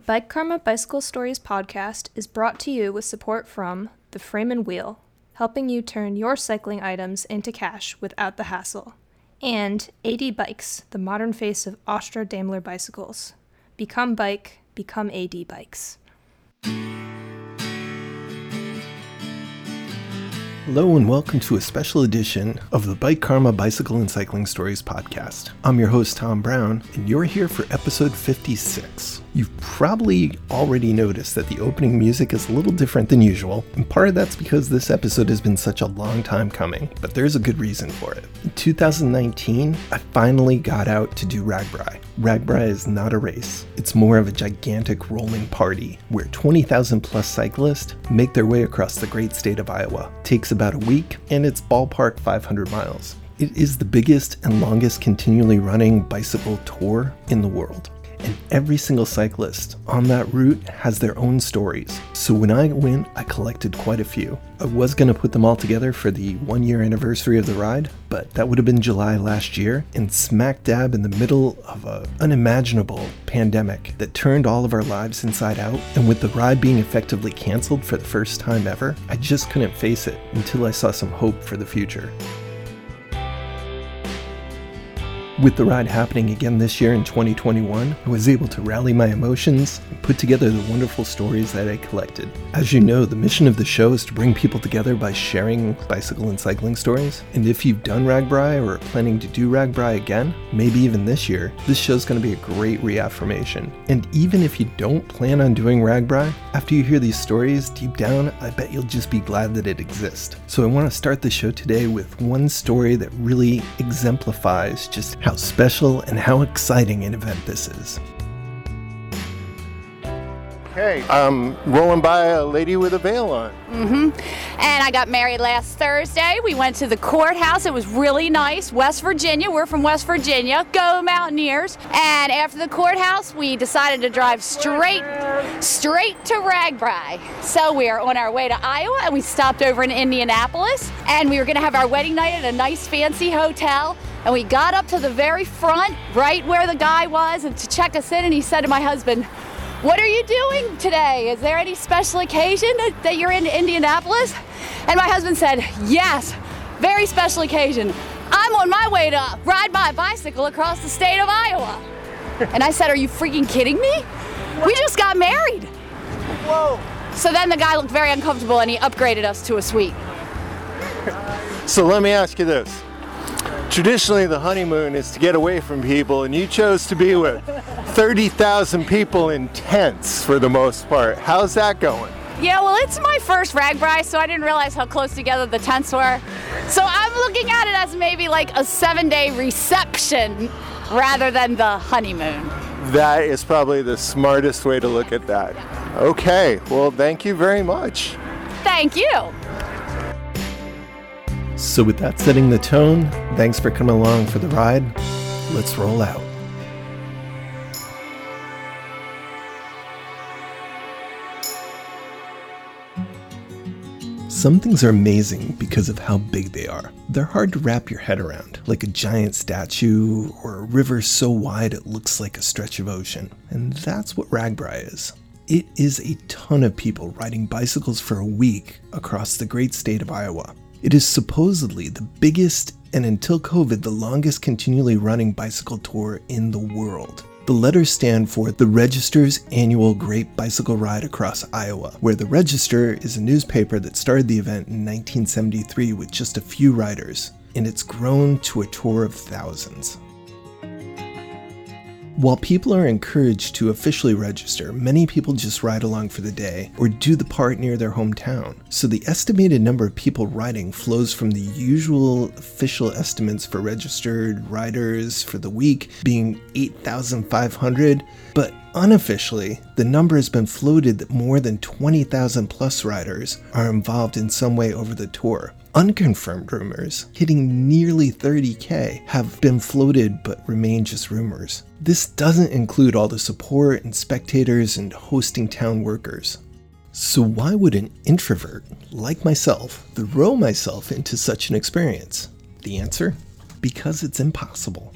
The Bike Karma Bicycle Stories podcast is brought to you with support from the Frame and Wheel, helping you turn your cycling items into cash without the hassle, and AD Bikes, the modern face of Austro Daimler bicycles. Become bike, become AD Bikes. Hello and welcome to a special edition of the Bike Karma Bicycle and Cycling Stories podcast. I'm your host, Tom Brown, and you're here for episode 56. You've probably already noticed that the opening music is a little different than usual, and part of that's because this episode has been such a long time coming, but there's a good reason for it. In 2019, I finally got out to do RAGBRAI. RAGBRAI is not a race, it's more of a gigantic rolling party where 20,000 plus cyclists make their way across the great state of Iowa. Takes about a week, and it's ballpark 500 miles. It is the biggest and longest continually running bicycle tour in the world and every single cyclist on that route has their own stories. So when I went, I collected quite a few. I was going to put them all together for the one year anniversary of the ride, but that would have been July last year, and smack dab in the middle of an unimaginable pandemic that turned all of our lives inside out. And with the ride being effectively canceled for the first time ever, I just couldn't face it until I saw some hope for the future. With the ride happening again this year in 2021, I was able to rally my emotions and put together the wonderful stories that I collected. As you know, the mission of the show is to bring people together by sharing bicycle and cycling stories. And if you've done RAGBRAI or are planning to do RAGBRAI again, maybe even this year, this show's going to be a great reaffirmation. And even if you don't plan on doing RAGBRAI, after you hear these stories, deep down, I bet you'll just be glad that it exists. So I want to start the show today with one story that really exemplifies just how how special and how exciting an event this is. Okay, I'm rolling by a lady with a veil on. Mm-hmm. And I got married last Thursday. We went to the courthouse. It was really nice. West Virginia. We're from West Virginia. Go Mountaineers. And after the courthouse, we decided to drive straight, straight to RAGBRAI. So we are on our way to Iowa, and we stopped over in Indianapolis. And we were going to have our wedding night at a nice, fancy hotel. And we got up to the very front, right where the guy was, and to check us in. And he said to my husband, what are you doing today? Is there any special occasion that, that you're in Indianapolis? And my husband said, Yes, very special occasion. I'm on my way to ride my bicycle across the state of Iowa. and I said, Are you freaking kidding me? We just got married. Whoa. So then the guy looked very uncomfortable and he upgraded us to a suite. so let me ask you this Traditionally, the honeymoon is to get away from people, and you chose to be with 30,000 people in tents for the most part. How's that going? Yeah, well, it's my first RAGBRAI, so I didn't realize how close together the tents were. So I'm looking at it as maybe like a seven day reception rather than the honeymoon. That is probably the smartest way to look at that. Okay, well, thank you very much. Thank you. So, with that setting the tone, thanks for coming along for the ride. Let's roll out. Some things are amazing because of how big they are. They're hard to wrap your head around, like a giant statue or a river so wide it looks like a stretch of ocean. And that's what RAGBRAI is. It is a ton of people riding bicycles for a week across the great state of Iowa. It is supposedly the biggest and until COVID, the longest continually running bicycle tour in the world. The letters stand for the Register's annual Great Bicycle Ride Across Iowa, where the Register is a newspaper that started the event in 1973 with just a few riders, and it's grown to a tour of thousands. While people are encouraged to officially register, many people just ride along for the day or do the part near their hometown. So the estimated number of people riding flows from the usual official estimates for registered riders for the week being 8,500, but unofficially, the number has been floated that more than 20,000 plus riders are involved in some way over the tour. Unconfirmed rumors, hitting nearly 30k, have been floated but remain just rumors. This doesn't include all the support and spectators and hosting town workers. So, why would an introvert like myself throw myself into such an experience? The answer? Because it's impossible.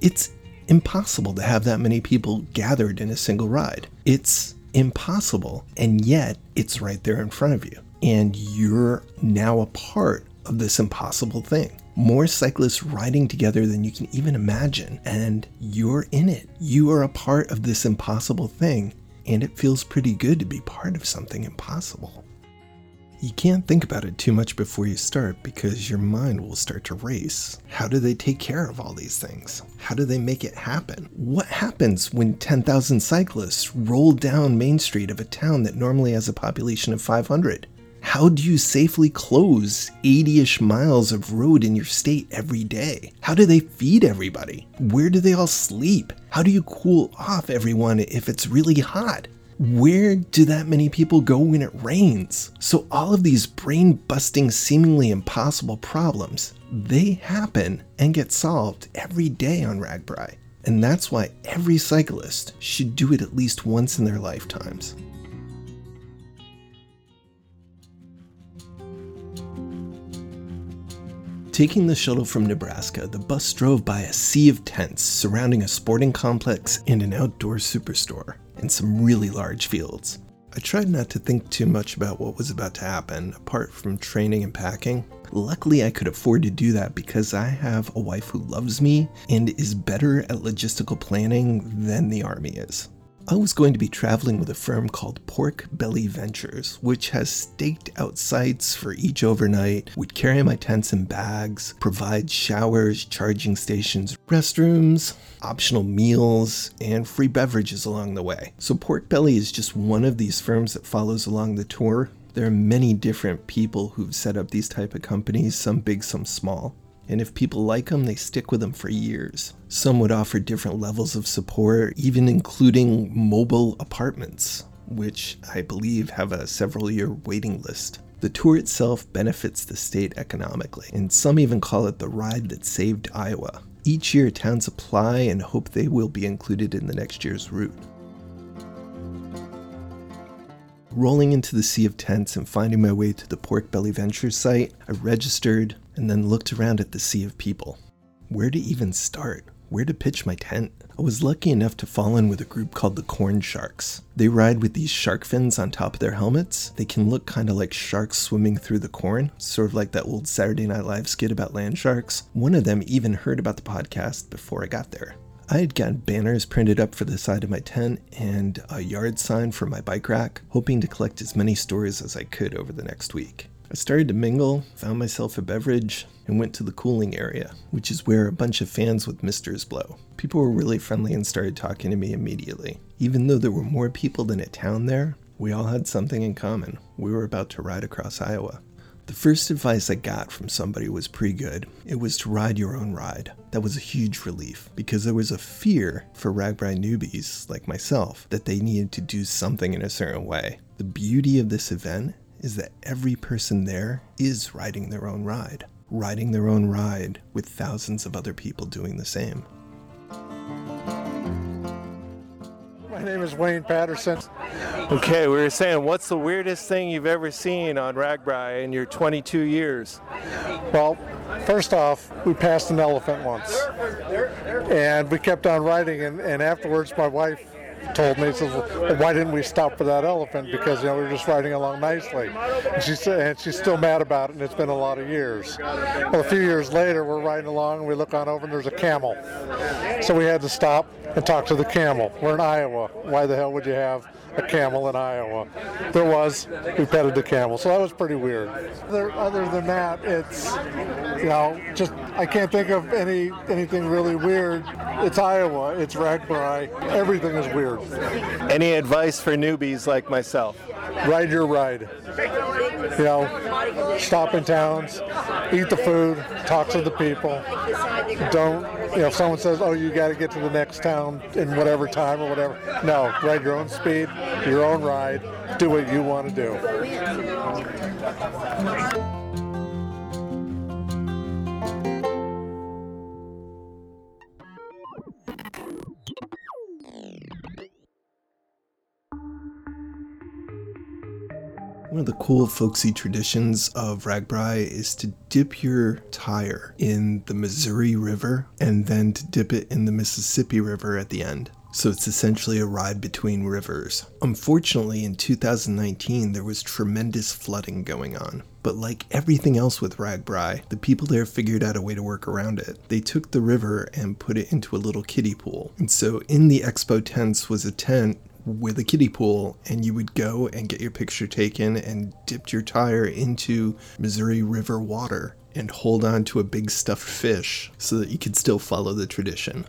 It's impossible to have that many people gathered in a single ride. It's impossible, and yet it's right there in front of you. And you're now a part of this impossible thing. More cyclists riding together than you can even imagine, and you're in it. You are a part of this impossible thing, and it feels pretty good to be part of something impossible. You can't think about it too much before you start because your mind will start to race. How do they take care of all these things? How do they make it happen? What happens when 10,000 cyclists roll down Main Street of a town that normally has a population of 500? How do you safely close 80 ish miles of road in your state every day? How do they feed everybody? Where do they all sleep? How do you cool off everyone if it's really hot? Where do that many people go when it rains? So, all of these brain busting, seemingly impossible problems, they happen and get solved every day on RAGBRAI. And that's why every cyclist should do it at least once in their lifetimes. Taking the shuttle from Nebraska, the bus drove by a sea of tents surrounding a sporting complex and an outdoor superstore, and some really large fields. I tried not to think too much about what was about to happen, apart from training and packing. Luckily, I could afford to do that because I have a wife who loves me and is better at logistical planning than the Army is. I was going to be traveling with a firm called Pork Belly Ventures, which has staked out sites for each overnight, would carry my tents and bags, provide showers, charging stations, restrooms, optional meals, and free beverages along the way. So Pork Belly is just one of these firms that follows along the tour. There are many different people who've set up these type of companies, some big, some small and if people like them, they stick with them for years. Some would offer different levels of support, even including mobile apartments, which I believe have a several year waiting list. The tour itself benefits the state economically, and some even call it the ride that saved Iowa. Each year, towns apply and hope they will be included in the next year's route. Rolling into the sea of tents and finding my way to the Pork Belly Ventures site, I registered and then looked around at the sea of people. Where to even start? Where to pitch my tent? I was lucky enough to fall in with a group called the Corn Sharks. They ride with these shark fins on top of their helmets. They can look kind of like sharks swimming through the corn, sort of like that old Saturday Night Live skit about land sharks. One of them even heard about the podcast before I got there. I had gotten banners printed up for the side of my tent and a yard sign for my bike rack, hoping to collect as many stories as I could over the next week. I started to mingle, found myself a beverage, and went to the cooling area, which is where a bunch of fans with misters blow. People were really friendly and started talking to me immediately. Even though there were more people than a town there, we all had something in common. We were about to ride across Iowa. The first advice I got from somebody was pretty good. It was to ride your own ride. That was a huge relief because there was a fear for RAGBRAI newbies like myself that they needed to do something in a certain way. The beauty of this event is that every person there is riding their own ride, riding their own ride with thousands of other people doing the same. My name is Wayne Patterson. Okay, we were saying, what's the weirdest thing you've ever seen on RAGBRAI in your 22 years? Well, first off, we passed an elephant once, and we kept on riding. And, and afterwards, my wife told me, says, well, "Why didn't we stop for that elephant? Because you know we were just riding along nicely." And she said, and she's still mad about it, and it's been a lot of years. Well, a few years later, we're riding along, and we look on over, and there's a camel. So we had to stop and talk to the camel. We're in Iowa. Why the hell would you have a camel in Iowa? There was. We petted the camel, so that was pretty weird. Other, other than that, it's you know just I can't think of any anything really weird. It's Iowa. It's RAGBRAI. Everything is weird. Any advice for newbies like myself? Ride your ride. You know, stop in towns, eat the food, talk to the people. Don't, you know, if someone says, oh, you got to get to the next town in whatever time or whatever, no, ride your own speed, your own ride, do what you want to do. One of the cool folksy traditions of RAGBRAI is to dip your tire in the Missouri River and then to dip it in the Mississippi River at the end. So it's essentially a ride between rivers. Unfortunately, in 2019, there was tremendous flooding going on. But like everything else with RAGBRAI, the people there figured out a way to work around it. They took the river and put it into a little kiddie pool. And so in the expo tents was a tent with a kiddie pool, and you would go and get your picture taken and dipped your tire into Missouri River water and hold on to a big stuffed fish so that you could still follow the tradition.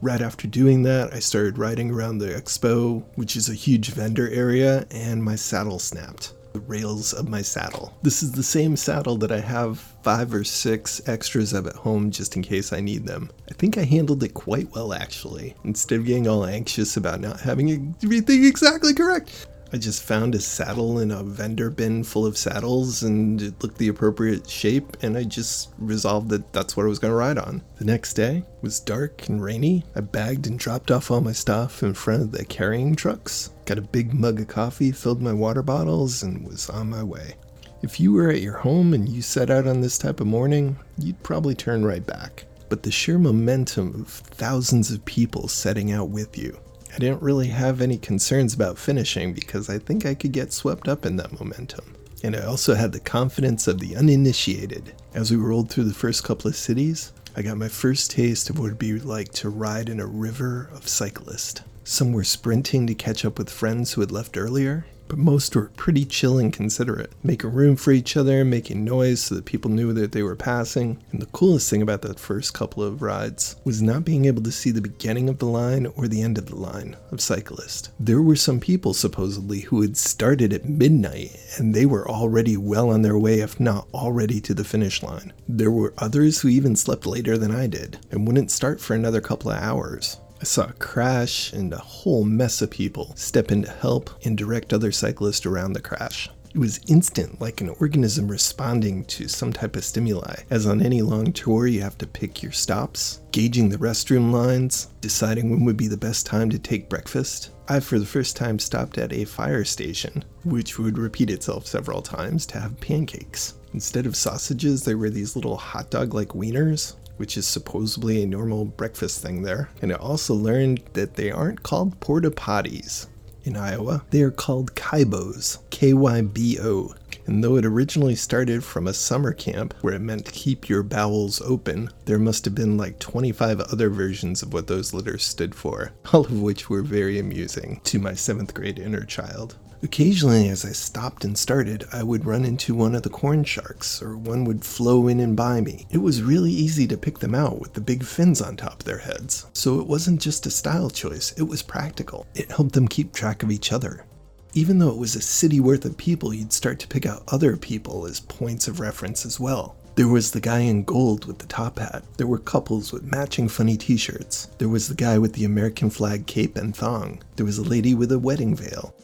Right after doing that, I started riding around the expo, which is a huge vendor area, and my saddle snapped. The rails of my saddle. This is the same saddle that I have five or six extras of at home just in case I need them. I think I handled it quite well actually, instead of getting all anxious about not having everything exactly correct. I just found a saddle in a vendor bin full of saddles and it looked the appropriate shape, and I just resolved that that's what I was going to ride on. The next day was dark and rainy. I bagged and dropped off all my stuff in front of the carrying trucks, got a big mug of coffee, filled my water bottles, and was on my way. If you were at your home and you set out on this type of morning, you'd probably turn right back. But the sheer momentum of thousands of people setting out with you, I didn't really have any concerns about finishing because I think I could get swept up in that momentum. And I also had the confidence of the uninitiated. As we rolled through the first couple of cities, I got my first taste of what it'd be like to ride in a river of cyclists. Some were sprinting to catch up with friends who had left earlier, but most were pretty chill and considerate, making room for each other, making noise so that people knew that they were passing. And the coolest thing about that first couple of rides was not being able to see the beginning of the line or the end of the line of cyclists. There were some people supposedly who had started at midnight and they were already well on their way, if not already to the finish line. There were others who even slept later than I did and wouldn't start for another couple of hours. I saw a crash and a whole mess of people step in to help and direct other cyclists around the crash. It was instant, like an organism responding to some type of stimuli. As on any long tour, you have to pick your stops, gauging the restroom lines, deciding when would be the best time to take breakfast. I, for the first time, stopped at a fire station, which would repeat itself several times to have pancakes. Instead of sausages, there were these little hot dog like wieners which is supposedly a normal breakfast thing there. And I also learned that they aren't called porta potties in Iowa, they are called kybos, K Y B O. And though it originally started from a summer camp where it meant keep your bowels open, there must have been like 25 other versions of what those letters stood for, all of which were very amusing to my seventh grade inner child. Occasionally, as I stopped and started, I would run into one of the corn sharks, or one would flow in and by me. It was really easy to pick them out with the big fins on top of their heads. So it wasn't just a style choice, it was practical. It helped them keep track of each other. Even though it was a city worth of people, you'd start to pick out other people as points of reference as well. There was the guy in gold with the top hat. There were couples with matching funny t shirts. There was the guy with the American flag cape and thong. There was a lady with a wedding veil.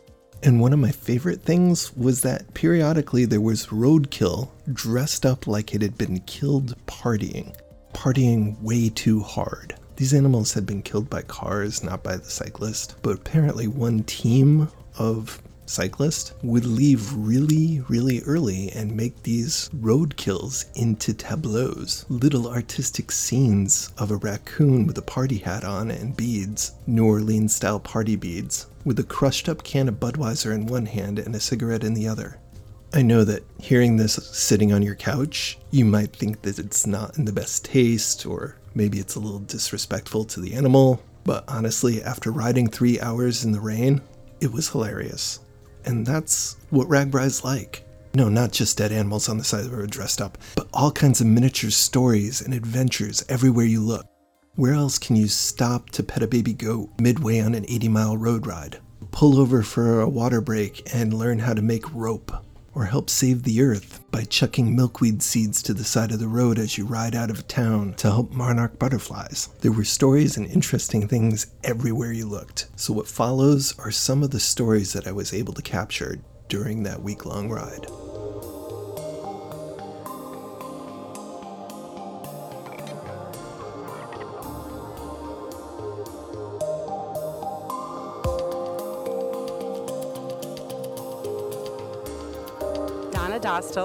And one of my favorite things was that periodically there was roadkill dressed up like it had been killed partying, partying way too hard. These animals had been killed by cars, not by the cyclist, but apparently one team of cyclists would leave really, really early and make these road kills into tableaus, little artistic scenes of a raccoon with a party hat on and beads, New Orleans style party beads, with a crushed up can of Budweiser in one hand and a cigarette in the other. I know that hearing this sitting on your couch, you might think that it's not in the best taste, or maybe it's a little disrespectful to the animal, but honestly, after riding three hours in the rain, it was hilarious. And that's what RAGBRAI's like. No, not just dead animals on the side of the road dressed up, but all kinds of miniature stories and adventures everywhere you look. Where else can you stop to pet a baby goat midway on an 80 mile road ride? Pull over for a water break and learn how to make rope? Or help save the earth by chucking milkweed seeds to the side of the road as you ride out of town to help monarch butterflies? There were stories and interesting things everywhere you looked. So, what follows are some of the stories that I was able to capture during that week long ride.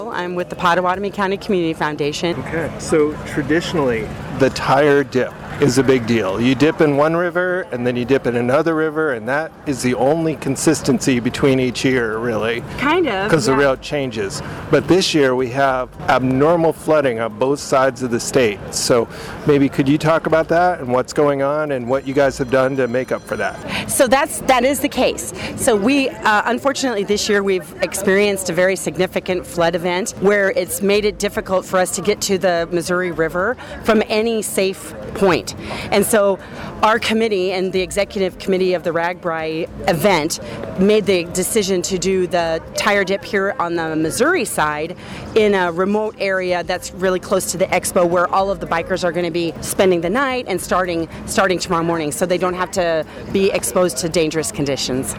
I'm with the Pottawattamie County Community Foundation. Okay. So traditionally, the tire dip is a big deal. You dip in one river and then you dip in another river, and that is the only consistency between each year, really. Kind of. Because yeah. the route changes. But this year we have abnormal flooding on both sides of the state. So maybe could you talk about that and what's going on and what you guys have done to make up for that? So that's that is the case. So we uh, unfortunately this year we've experienced a very significant flood event where it's made it difficult for us to get to the Missouri River from any safe point. And so our committee and the executive committee of the RAGBRAI event made the decision to do the tire dip here on the Missouri side in a remote area that's really close to the expo where all of the bikers are going to be spending the night and starting starting tomorrow morning so they don't have to be exposed to dangerous conditions.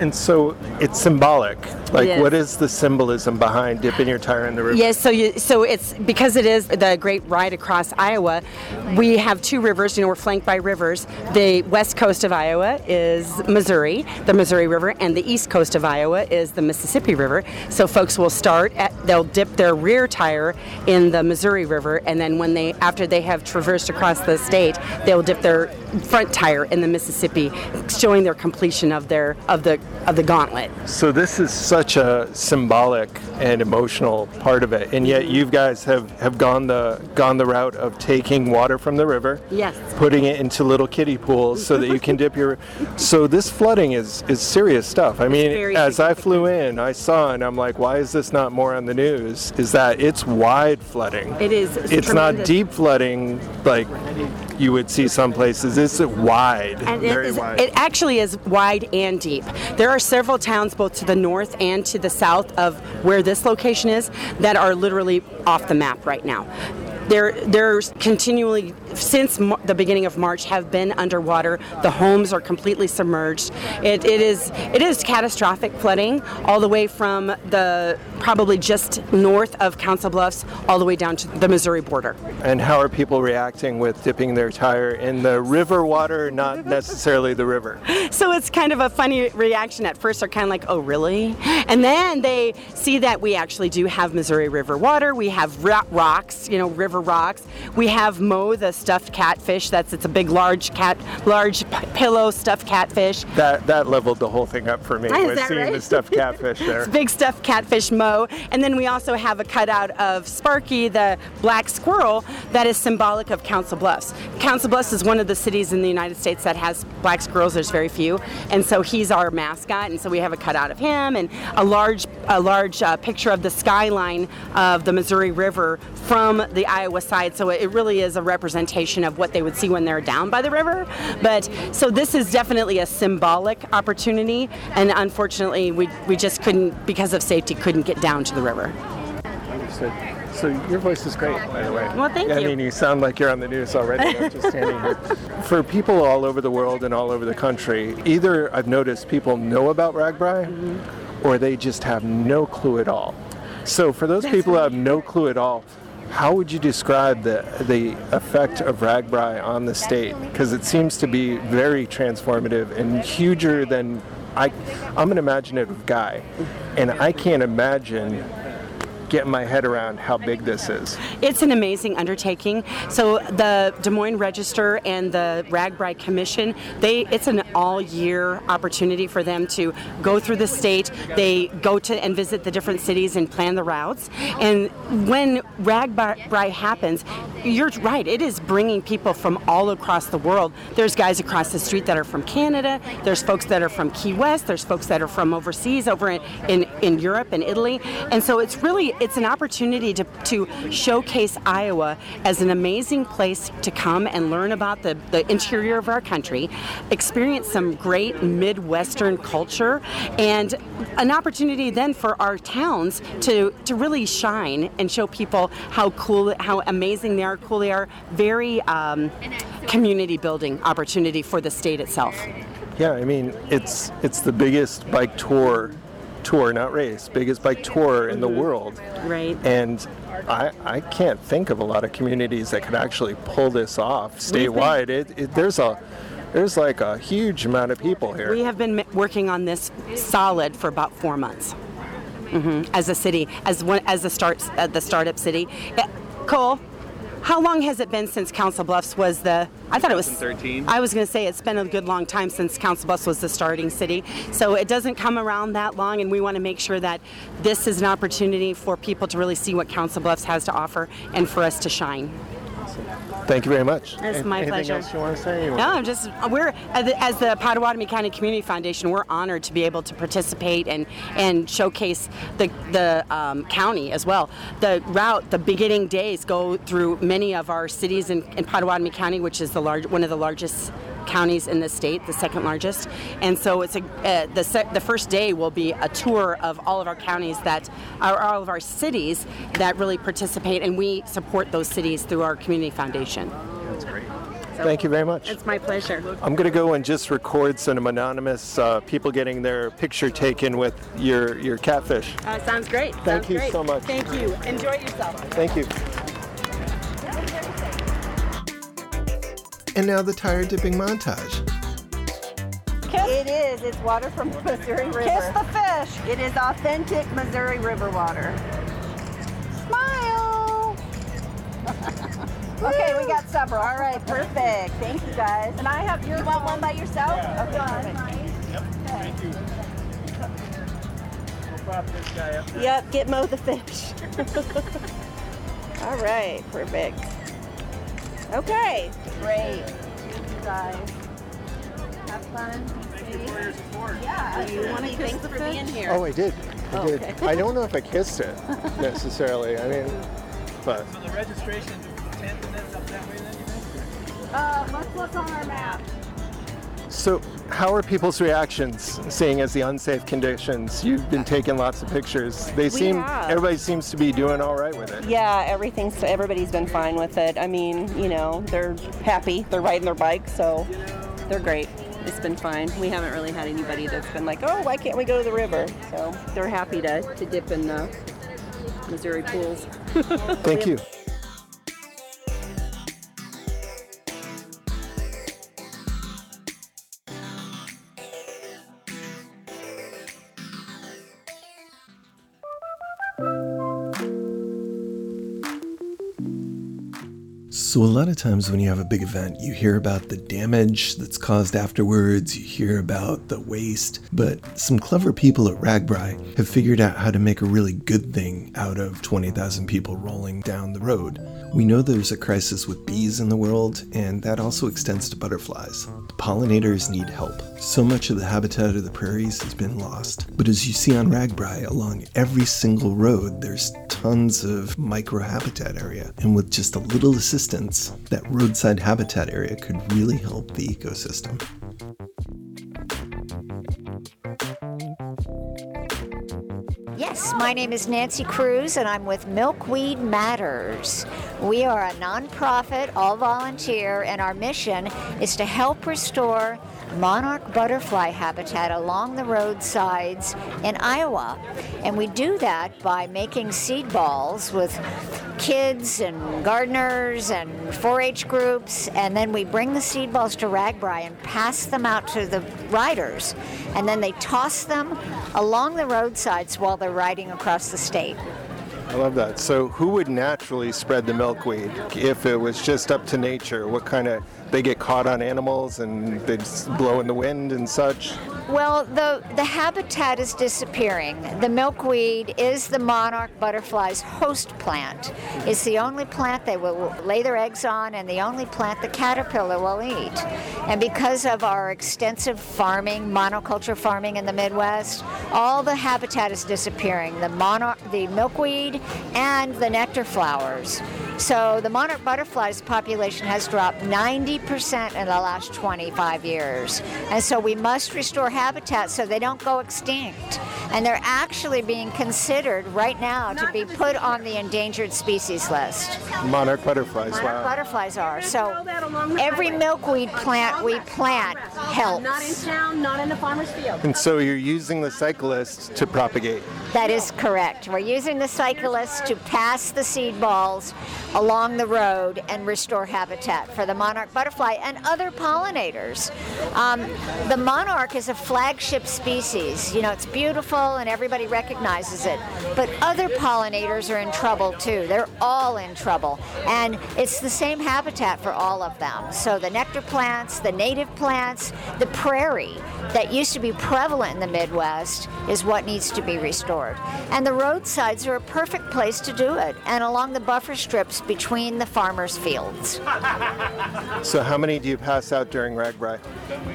And so it's symbolic. Like, Yes. what is the symbolism behind dipping your tire in the river? Yes, so you, so it's because it is the great ride across Iowa. We have two rivers. You know, we're flanked by rivers. The west coast of Iowa is Missouri, the Missouri River, and the east coast of Iowa is the Mississippi River. So folks will start at they'll dip their rear tire in the Missouri River, and then when they after they have traversed across the state, they'll dip their front tire in the Mississippi, showing their completion of their of the of the gauntlet. So this is such a symbolic and emotional part of it, and yet you guys have, have gone the gone the route of taking water from the river, Yes. putting it into little kiddie pools so that you can dip your. So this flooding is is serious stuff. I mean, as I flew in, I saw and I'm like, why is this not more on the news? Is that it's wide flooding. It is It's not deep flooding like you would see some places. It's wide, And it, very is, wide. it actually is wide and deep. There are several towns, both to the north and to the south of where this location is, that are literally off the map right now. They're, they're continually, since the beginning of March, have been underwater. The homes are completely submerged. It, it is it is catastrophic flooding all the way from the probably just north of Council Bluffs all the way down to the Missouri border. And how are people reacting with dipping their tire in the river water, not necessarily the river? So it's kind of a funny reaction at first. They're kind of like, oh, really? And then they see that we actually do have Missouri River water. We have ro- rocks, you know, river rocks. We have Mo, the stuffed catfish. That's it's a big, large cat, large p- pillow stuffed catfish. That that leveled the whole thing up for me Is with that seeing right? the stuffed catfish there. Big stuffed catfish Mo. And then we also have a cutout of Sparky, the black squirrel, that is symbolic of Council Bluffs. Council Bluffs is one of the cities in the United States that has black squirrels. There's very few. And so he's our mascot. And so we have a cutout of him and a large, a large uh, picture of the skyline of the Missouri River from the Iowa side. So it really is a representation of what they would see when they're down by the river. But so this is definitely a symbolic opportunity. And unfortunately, we, we just couldn't, because of safety, couldn't get down to the river. Understood. So your voice is great, by the way. Well, thank I you. mean, you sound like you're on the news already. Just standing here. For people all over the world and all over the country, either I've noticed people know about RAGBRAI, Mm-hmm. or they just have no clue at all. So for those people who have no clue at all, how would you describe the the effect of RAGBRAI on the state? Because it seems to be very transformative and huger than I. I'm an imaginative guy, and I can't imagine getting my head around how big this is. It's an amazing undertaking. So the Des Moines Register and the RAGBRAI Commission, they it's an all-year opportunity for them to go through the state. They go to and visit the different cities and plan the routes. And when RAGBRAI happens, you're right. It is bringing people from all across the world. There's guys across the street that are from Canada. There's folks that are from Key West. There's folks that are from overseas, over in, in, in Europe and Italy. And so it's really it's an opportunity to, to showcase Iowa as an amazing place to come and learn about the, the interior of our country, experience some great Midwestern culture, and an opportunity then for our towns to, to really shine and show people how cool, how amazing they are, cool they are. Very um, community building opportunity for the state itself. Yeah, I mean, it's it's the biggest bike tour, tour not race, biggest bike tour in the world. Right. And I, I can't think of a lot of communities that could actually pull this off statewide. It, it, there's a there's like a huge amount of people here. We have been working on this solid for about four months. as a city, as one as the start uh, the startup city. Uh, Cole, how long has it been since Council Bluffs was the? I thought it was 2013. I was going to say it's been a good long time since Council Bluffs was the starting city. So it doesn't come around that long, and we want to make sure that this is an opportunity for people to really see what Council Bluffs has to offer and for us to shine. Thank you very much. It's An- my anything pleasure. else you want to say? No, I'm just we're as the, as the Pottawattamie County Community Foundation, we're honored to be able to participate and and showcase the the um, county as well. The route, the beginning days go through many of our cities in, in Pottawattamie County, which is the large one of the largest counties in the state, the second largest. And so it's a uh, the se- the first day will be a tour of all of our counties that are all of our cities that really participate, and we support those cities through our community foundation. That's great. So Thank you very much. It's my pleasure. I'm going to go and just record some anonymous uh, people getting their picture taken with your, your catfish. Uh, sounds great. Thank Sounds you great. so much. Thank you. Enjoy yourself. Thank you. And now the tire dipping montage. It is. It's water from the Missouri River. Kiss the fish. It is authentic Missouri River water. Smile. Okay, we got several. All right, perfect. Thank you guys. And I have your You want one by yourself? Okay, perfect. Yep, get Mo the fish. All right, perfect. Okay, great. Thank you guys. Have fun. Yeah, Do you want to kiss Thanks the for fish? being here. Oh, I did. I Oh, did. okay. I don't know if I kissed it necessarily. I mean, but So the registration 10 minutes up that way then, you think? Uh, let's look on our map. So how are people's reactions seeing as the unsafe conditions? You've been taking lots of pictures. They seem have. everybody seems to be doing all right with it. Yeah, everything's everybody's been fine with it. I mean, you know, they're happy. They're riding their bike, so they're great. It's been fine. We haven't really had anybody that's been like, "Oh, why can't we go to the river?" So they're happy to, to dip in the Missouri pools. Thank you. So, a lot of times when you have a big event, you hear about the damage that's caused afterwards, you hear about the waste, but some clever people at RAGBRAI have figured out how to make a really good thing out of 20,000 people rolling down the road. We know there's a crisis with bees in the world, and that also extends to butterflies. The pollinators need help. So much of the habitat of the prairies has been lost. But as you see on RAGBRAI, along every single road, there's tons of microhabitat area. And with just a little assistance, that roadside habitat area could really help the ecosystem. Yes, my name is Nancy Cruz, and I'm with Milkweed Matters. We are a nonprofit, all volunteer, and our mission is to help restore monarch butterfly habitat along the roadsides in Iowa. And we do that by making seed balls with kids and gardeners and 4 H groups, and then we bring the seed balls to RAGBRAI and pass them out to the riders. And then they toss them along the roadsides while they're riding across the state. I love that. So, who would naturally spread the milkweed if it was just up to nature? What kind of they get caught on animals and they blow in the wind and such? Well, the, the habitat is disappearing. The milkweed is the monarch butterfly's host plant. It's the only plant they will lay their eggs on and the only plant the caterpillar will eat. And because of our extensive farming, monoculture farming in the Midwest, all the habitat is disappearing. The monarch, the milkweed and the nectar flowers. So the monarch butterfly's population has dropped 90% in the last 25 years. And so we must restore habitat so they don't go extinct. And they're actually being considered right now to be put on the endangered species list. Monarch butterflies. Monarch Wow. butterflies are. So every milkweed plant we plant helps. Not in town, not in the farmer's field. And so you're using the cyclists to propagate. That is correct. We're using the cyclists to pass the seed balls along the road and restore habitat for the monarch butterfly and other pollinators. Um, the monarch is a flagship species. You know, it's beautiful and everybody recognizes it, but other pollinators are in trouble too. They're all in trouble, and it's the same habitat for all of them. So the nectar plants, the native plants, the prairie that used to be prevalent in the Midwest is what needs to be restored. And the roadsides are a perfect place to do it, and along the buffer strips between the farmers' fields. So, how many do you pass out during RAGBRAI?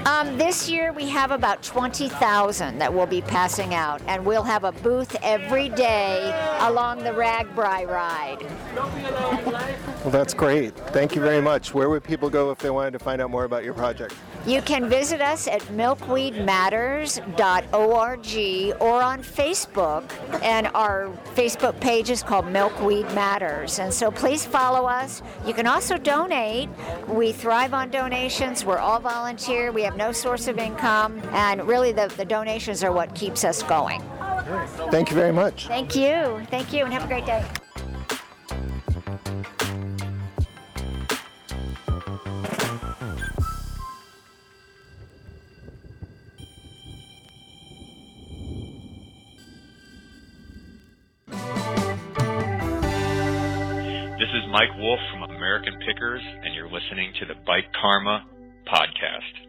Um, this year we have about 20,000 that we'll be passing out, and we'll have a booth every day along the RAGBRAI ride. Well, that's great. Thank you very much. Where would people go if they wanted to find out more about your project? You can visit us at milkweedmatters.org or on Facebook, and our Facebook page is called Milkweed Matters. And so please follow us. You can also donate. We thrive on donations. We're all volunteer. We have no source of income, and really the, the donations are what keeps us going. Thank you very much. Thank you. Thank you, and have a great day. This is Mike Wolfe from American Pickers, and you're listening to the Bike Karma podcast.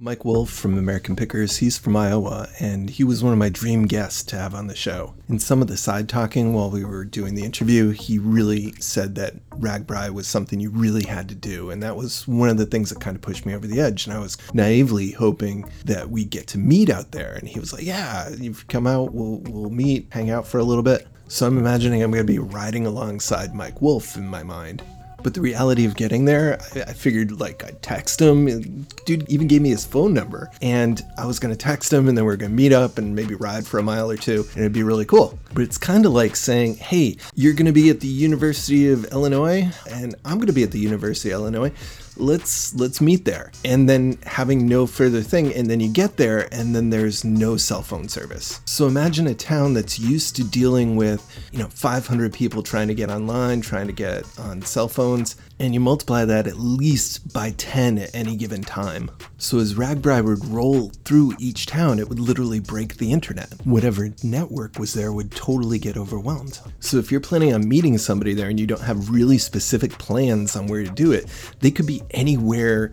Mike Wolfe from American Pickers. He's from Iowa, and he was one of my dream guests to have on the show. In some of the side talking while we were doing the interview, he really said that RAGBRAI was something you really had to do, and that was one of the things that kind of pushed me over the edge. And I was naively hoping that we'd get to meet out there. And he was like, "Yeah, you've come out. We'll we'll meet, hang out for a little bit." So I'm imagining I'm going to be riding alongside Mike Wolfe in my mind. But the reality of getting there, I, I figured like I'd text him. Dude even gave me his phone number, and I was gonna text him, and then we are gonna meet up and maybe ride for a mile or two, and it'd be really cool. But it's kind of like saying, "Hey, you're gonna be at the University of Illinois, and I'm gonna be at the University of Illinois." Let's let's meet there. And then having no further thing and then you get there and then there's no cell phone service. So imagine a town that's used to dealing with you know 500 people trying to get online trying to get on cell phones and you multiply that at least by 10 at any given time. So as RAGBRAI would roll through each town, it would literally break the internet. Whatever network was there would totally get overwhelmed. So if you're planning on meeting somebody there and you don't have really specific plans on where to do it, they could be anywhere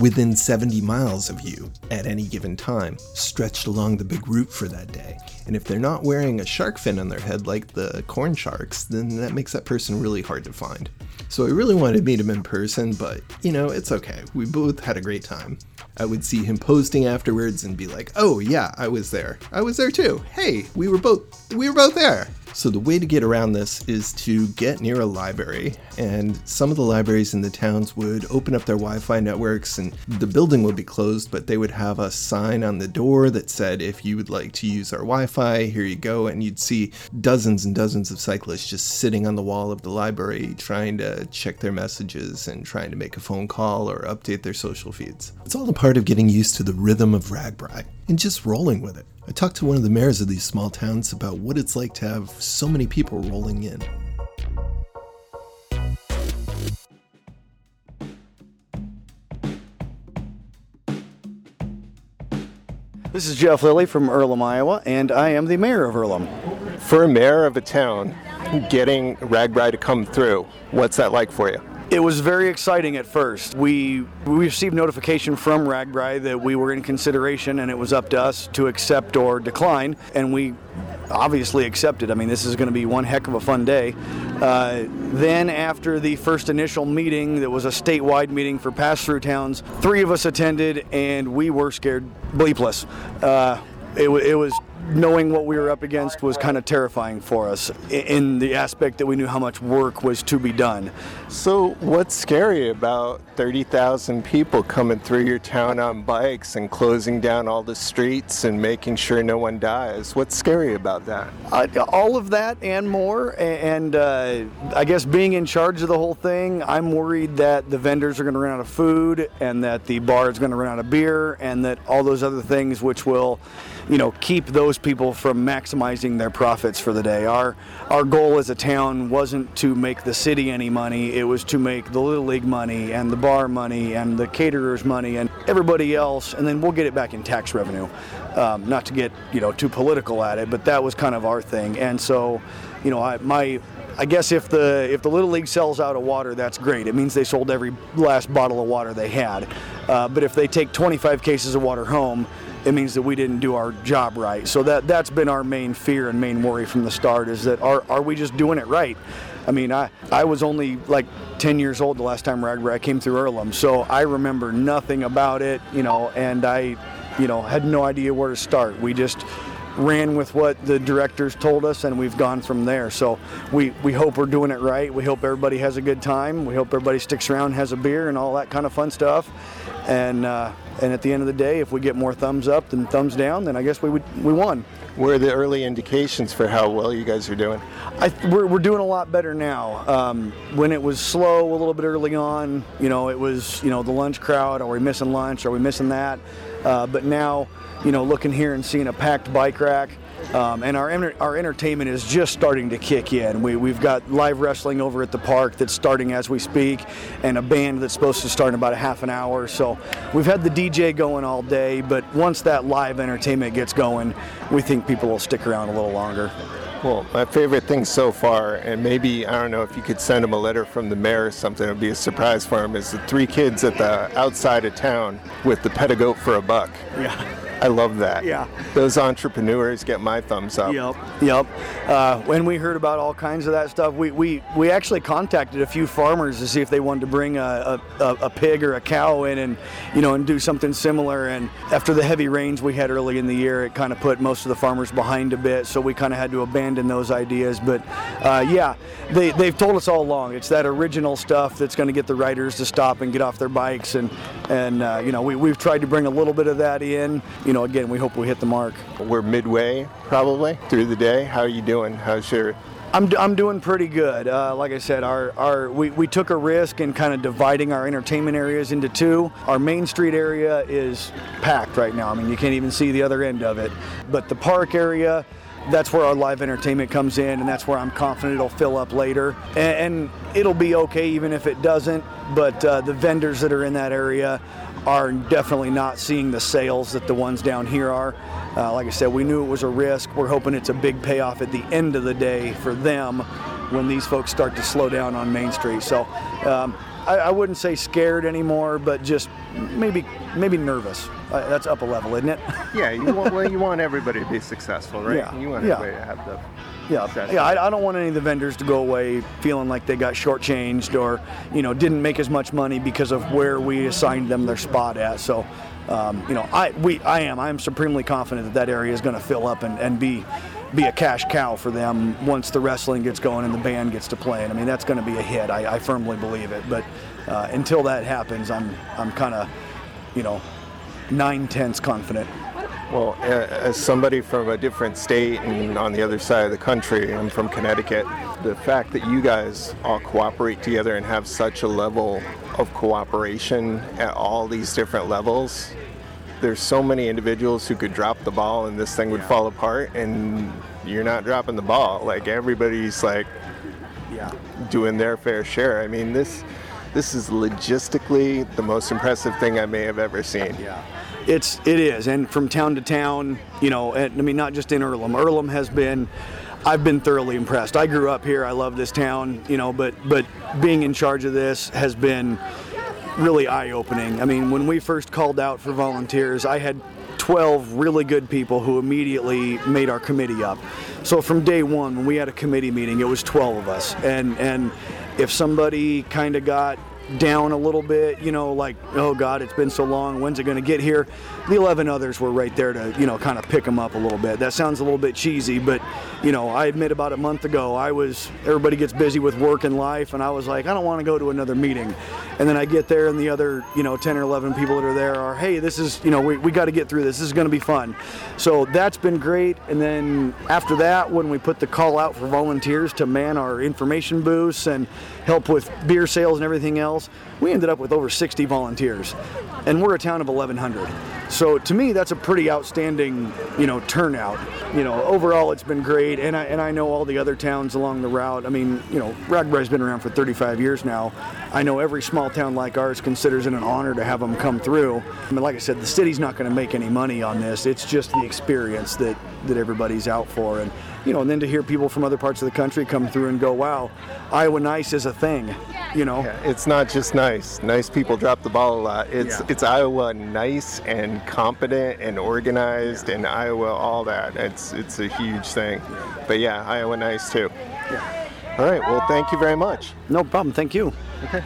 within 70 miles of you at any given time, stretched along the big route for that day. And if they're not wearing a shark fin on their head like the corn sharks, then that makes that person really hard to find. So I really wanted to meet him in person, but you know, it's okay. We both had a great time. I would see him posting afterwards and be like, "Oh yeah, I was there. I was there too. Hey, we were both we were both there." So the way to get around this is to get near a library, and some of the libraries in the towns would open up their Wi-Fi networks, and the building would be closed, but they would have a sign on the door that said, "If you would like to use our Wi-Fi, here you go." And you'd see dozens and dozens of cyclists just sitting on the wall of the library trying to check their messages and trying to make a phone call or update their social feeds. It's all a part of getting used to the rhythm of RAGBRAI and just rolling with it. I talked to one of the mayors of these small towns about what it's like to have so many people rolling in. This is Jeff Lilly from Earlham, Iowa, and I am the mayor of Earlham. For a mayor of a town, getting RAGBRAI to come through, what's that like for you? It was very exciting at first. We, we received notification from RAGBRAI that we were in consideration and it was up to us to accept or decline, and we obviously accepted. I mean, this is going to be one heck of a fun day. Uh, then, after the first initial meeting, that was a statewide meeting for pass through towns, three of us attended and we were scared bleepless. Uh, it, it was knowing what we were up against was kind of terrifying for us in the aspect that we knew how much work was to be done. So, what's scary about 30,000 people coming through your town on bikes and closing down all the streets and making sure no one dies? What's scary about that? Uh, all of that and more. And uh, I guess being in charge of the whole thing, I'm worried that the vendors are going to run out of food and that the bar is going to run out of beer and that all those other things which will, you know, keep those those people from maximizing their profits for the day. Our our goal as a town wasn't to make the city any money; it was to make the little league money and the bar money and the caterers money and everybody else, and then we'll get it back in tax revenue. Um, not to get you know too political at it, but that was kind of our thing. And so, you know, I, my I guess if the if the little league sells out of water, that's great. It means they sold every last bottle of water they had. Uh, but if they take 25 cases of water home, it means that we didn't do our job right. So that that's been our main fear and main worry from the start is that are are we just doing it right? I mean, I, I was only like 10 years old the last time RAGBRAI came through Earlham, so I remember nothing about it, you know, and I, you know, had no idea where to start. We just ran with what the directors told us and we've gone from there. So we, we hope we're doing it right. We hope everybody has a good time. We hope everybody sticks around, has a beer and all that kind of fun stuff. And uh, and at the end of the day, if we get more thumbs up than thumbs down, then I guess we would we won. What are the early indications for how well you guys are doing? I, we're, we're doing a lot better now. Um, when it was slow a little bit early on, you know, it was, you know, the lunch crowd. Are we missing lunch? Are we missing that? Uh, but now, you know, looking here and seeing a packed bike rack, um, and our our entertainment is just starting to kick in. We, we've got live wrestling over at the park that's starting as we speak, and a band that's supposed to start in about a half an hour. So we've had the DJ going all day, but once that live entertainment gets going, we think people will stick around a little longer. Well, my favorite thing so far, and maybe I don't know if you could send him a letter from the mayor or something, it would be a surprise for him, is the three kids at the outside of town with the pet a goat for a buck. Yeah. I love that. Yeah. Those entrepreneurs get my thumbs up. Yep. Yep. Uh, when we heard about all kinds of that stuff, we, we, we actually contacted a few farmers to see if they wanted to bring a, a, a pig or a cow in and you know and do something similar. And after the heavy rains we had early in the year, it kind of put most of the farmers behind a bit. So we kind of had to abandon those ideas. But uh, yeah, they they've told us all along it's that original stuff that's going to get the riders to stop and get off their bikes. And and uh, you know we we've tried to bring a little bit of that in you know, again, we hope we hit the mark. We're midway probably through the day. How are you doing? How's your I'm, I'm doing pretty good. Uh, like I said, our, our we, we took a risk in kind of dividing our entertainment areas into two. Our Main Street area is packed right now. I mean, you can't even see the other end of it. But the park area, that's where our live entertainment comes in, and that's where I'm confident it'll fill up later. And, and it'll be okay even if it doesn't. But uh, the vendors that are in that area, are definitely not seeing the sales that the ones down here are. Uh, like I said, we knew it was a risk. We're hoping it's a big payoff at the end of the day for them when these folks start to slow down on Main Street. So um, I, I, wouldn't say scared anymore, but just maybe maybe nervous. Uh, that's up a level, isn't it? yeah, you want well, you want everybody to be successful, right? Yeah. You want yeah. everybody to have the yeah, yeah. I, I, don't want any of the vendors to go away feeling like they got shortchanged or you know didn't make as much money because of where we assigned them their spot at. So, um, you know, I we I am I am supremely confident that that area is going to fill up and, and be be a cash cow for them once the wrestling gets going and the band gets to playing. I mean, that's going to be a hit. I, I firmly believe it. But uh, until that happens, I'm I'm kind of, you know, nine tenths confident. Well, as somebody from a different state and on the other side of the country, I'm from Connecticut. The fact that you guys all cooperate together and have such a level of cooperation at all these different levels, there's so many individuals who could drop the ball and this thing would fall apart, and you're not dropping the ball. Like everybody's like, yeah, doing their fair share. I mean, this this is logistically the most impressive thing I may have ever seen. Yeah. It's it is, and from town to town, you know. And, I mean, not just in Earlham. Earlham has been. I've been thoroughly impressed. I grew up here. I love this town, you know. But but being in charge of this has been really eye-opening. I mean, when we first called out for volunteers, I had 12 really good people who immediately made our committee up. So from day one, when we had a committee meeting, it was 12 of us, and and if somebody kind of got down a little bit, you know, like, oh God, it's been so long, when's it going to get here? The 11 others were right there to, you know, kind of pick them up a little bit. That sounds a little bit cheesy, but, you know, I admit about a month ago, I was, everybody gets busy with work and life, and I was like, I don't want to go to another meeting. And then I get there, and the other, you know, 10 or 11 people that are there are, hey, this is, you know, we, we got to get through this. This is going to be fun. So that's been great. And then after that, when we put the call out for volunteers to man our information booths and help with beer sales and everything else, we ended up with over 60 volunteers. And we're a town of 1,100. So to me, that's a pretty outstanding, you know, turnout. You know, overall it's been great, and I and I know all the other towns along the route. I mean, you know, RAGBRAI's been around for 35 years now. I know every small town like ours considers it an honor to have them come through. I mean, like I said, the city's not going to make any money on this. It's just the experience that that everybody's out for, and you know, and then to hear people from other parts of the country come through and go, "Wow, Iowa Nice is a thing," you know. Yeah, it's not just nice. Nice people drop the ball a lot. It's Yeah. it's Iowa nice and competent and organized and Iowa all that. It's it's a huge thing. But yeah, Iowa nice too. All right. Well, thank you very much. No problem. Thank you. Okay.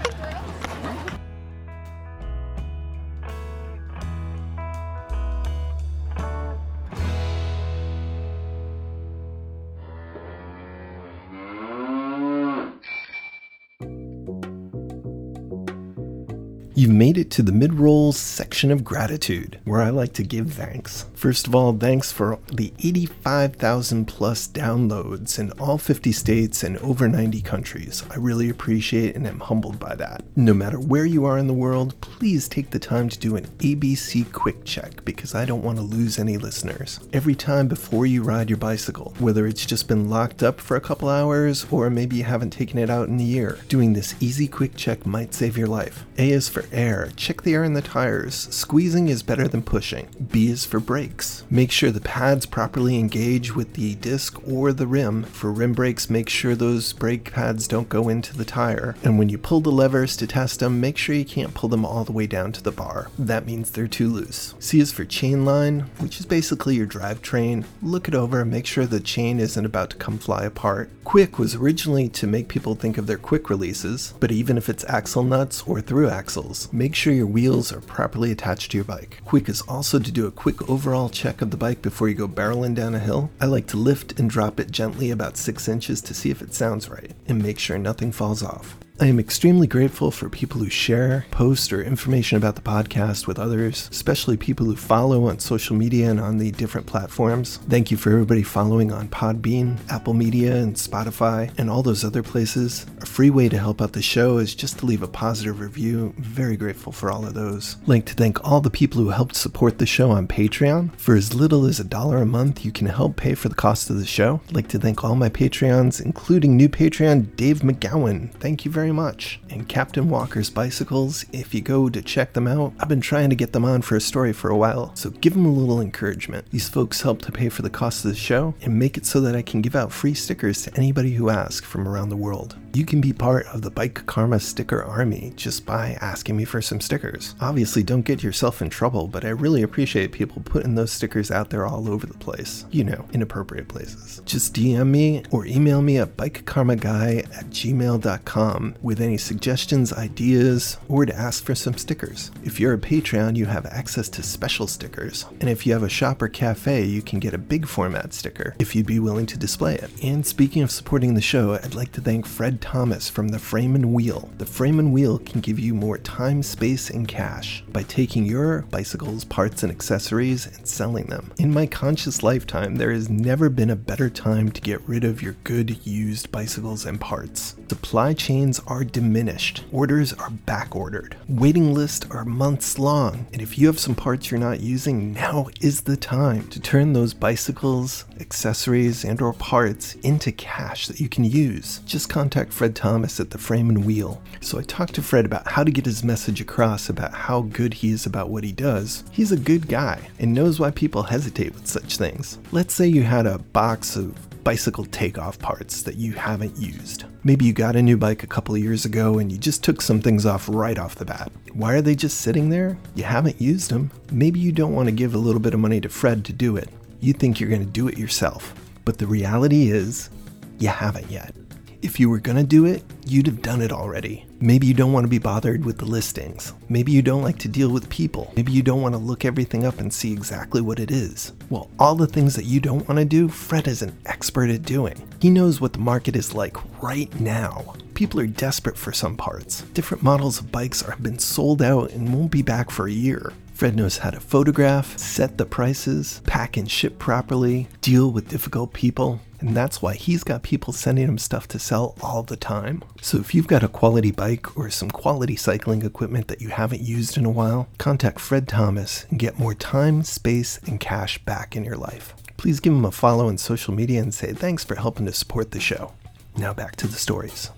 You've made it to the mid rolls section of gratitude, where I like to give thanks. First of all, thanks for the 85,000 plus downloads in all 50 states and over 90 countries. I really appreciate and am humbled by that. No matter where you are in the world, please take the time to do an ABC quick check because I don't want to lose any listeners. Every time before you ride your bicycle, whether it's just been locked up for a couple hours or maybe you haven't taken it out in a year, doing this easy quick check might save your life. A is for air. Check the air in the tires. Squeezing is better than pushing. B is for brakes. Make sure the pads properly engage with the disc or the rim. For rim brakes, make sure those brake pads don't go into the tire. And when you pull the levers to test them, make sure you can't pull them all the way down to the bar. That means they're too loose. C is for chain line, which is basically your drivetrain. Look it over, make sure the chain isn't about to come fly apart. Quick was originally to make people think of their quick releases, but even if it's axle nuts or through axles, make sure your wheels are properly attached to your bike. Quick is also to do a quick overall check of the bike before you go barreling down a hill. I like to lift and drop it gently about 6 inches to see if it sounds right, and make sure nothing falls off. I am extremely grateful for people who share, post, or information about the podcast with others, especially people who follow on social media and on the different platforms. Thank you for everybody following on Podbean, Apple Media, and Spotify, and all those other places. A free way to help out the show is just to leave a positive review. Very grateful for all of those. Like to thank all the people who helped support the show on Patreon. For as little as a dollar a month, you can help pay for the cost of the show. Like to thank all my Patreons, including new Patreon Dave McGowan. Thank you very much. And Captain Walker's Bicycles, if you go to check them out, I've been trying to get them on for a story for a while, so give them a little encouragement. These folks help to pay for the cost of the show and make it so that I can give out free stickers to anybody who asks from around the world. You can be part of the Bike Karma sticker army just by asking me for some stickers. Obviously, don't get yourself in trouble, but I really appreciate people putting those stickers out there all over the place. You know, inappropriate places. Just DM me or email me at bikekarmaguy at gmail.com with any suggestions, ideas, or to ask for some stickers. If you're a Patreon, you have access to special stickers. And if you have a shop or cafe, you can get a big format sticker if you'd be willing to display it. And speaking of supporting the show, I'd like to thank Fred Thomas from the Frame and Wheel. The Frame and Wheel can give you more time, space, and cash by taking your bicycles, parts, and accessories and selling them. In my conscious lifetime, there has never been a better time to get rid of your good used bicycles and parts. Supply chains are diminished, orders are back ordered, waiting lists are months long, and if you have some parts you're not using, now is the time to turn those bicycles, accessories, and or parts into cash that you can use. Just contact Fred Thomas at the Frame and Wheel. So I talked to Fred about how to get his message across about how good he is about what he does. He's a good guy and knows why people hesitate with such things. Let's say you had a box of bicycle takeoff parts that you haven't used. Maybe you got a new bike a couple of years ago and you just took some things off right off the bat. Why are they just sitting there? You haven't used them. Maybe you don't want to give a little bit of money to Fred to do it. You think you're going to do it yourself. But the reality is, you haven't yet. If you were going to do it, you'd have done it already. Maybe you don't want to be bothered with the listings. Maybe you don't like to deal with people. Maybe you don't want to look everything up and see exactly what it is. Well, all the things that you don't want to do, Fred is an expert at doing. He knows what the market is like right now. People are desperate for some parts. Different models of bikes have been sold out and won't be back for a year. Fred knows how to photograph, set the prices, pack and ship properly, deal with difficult people. And that's why he's got people sending him stuff to sell all the time. So if you've got a quality bike or some quality cycling equipment that you haven't used in a while, contact Fred Thomas and get more time, space, and cash back in your life. Please give him a follow on social media and say thanks for helping to support the show. Now back to the stories.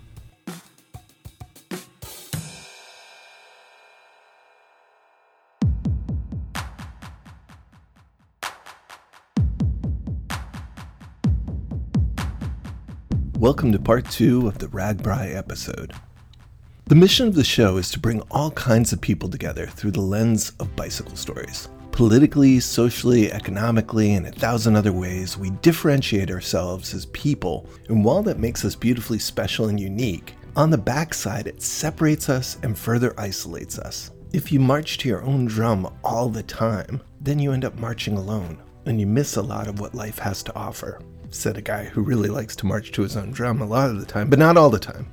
Welcome to part two of the RAGBRAI episode. The mission of the show is to bring all kinds of people together through the lens of bicycle stories. Politically, socially, economically, and a thousand other ways, we differentiate ourselves as people, and while that makes us beautifully special and unique, on the backside it separates us and further isolates us. If you march to your own drum all the time, then you end up marching alone, and you miss a lot of what life has to offer said a guy who really likes to march to his own drum a lot of the time, but not all the time.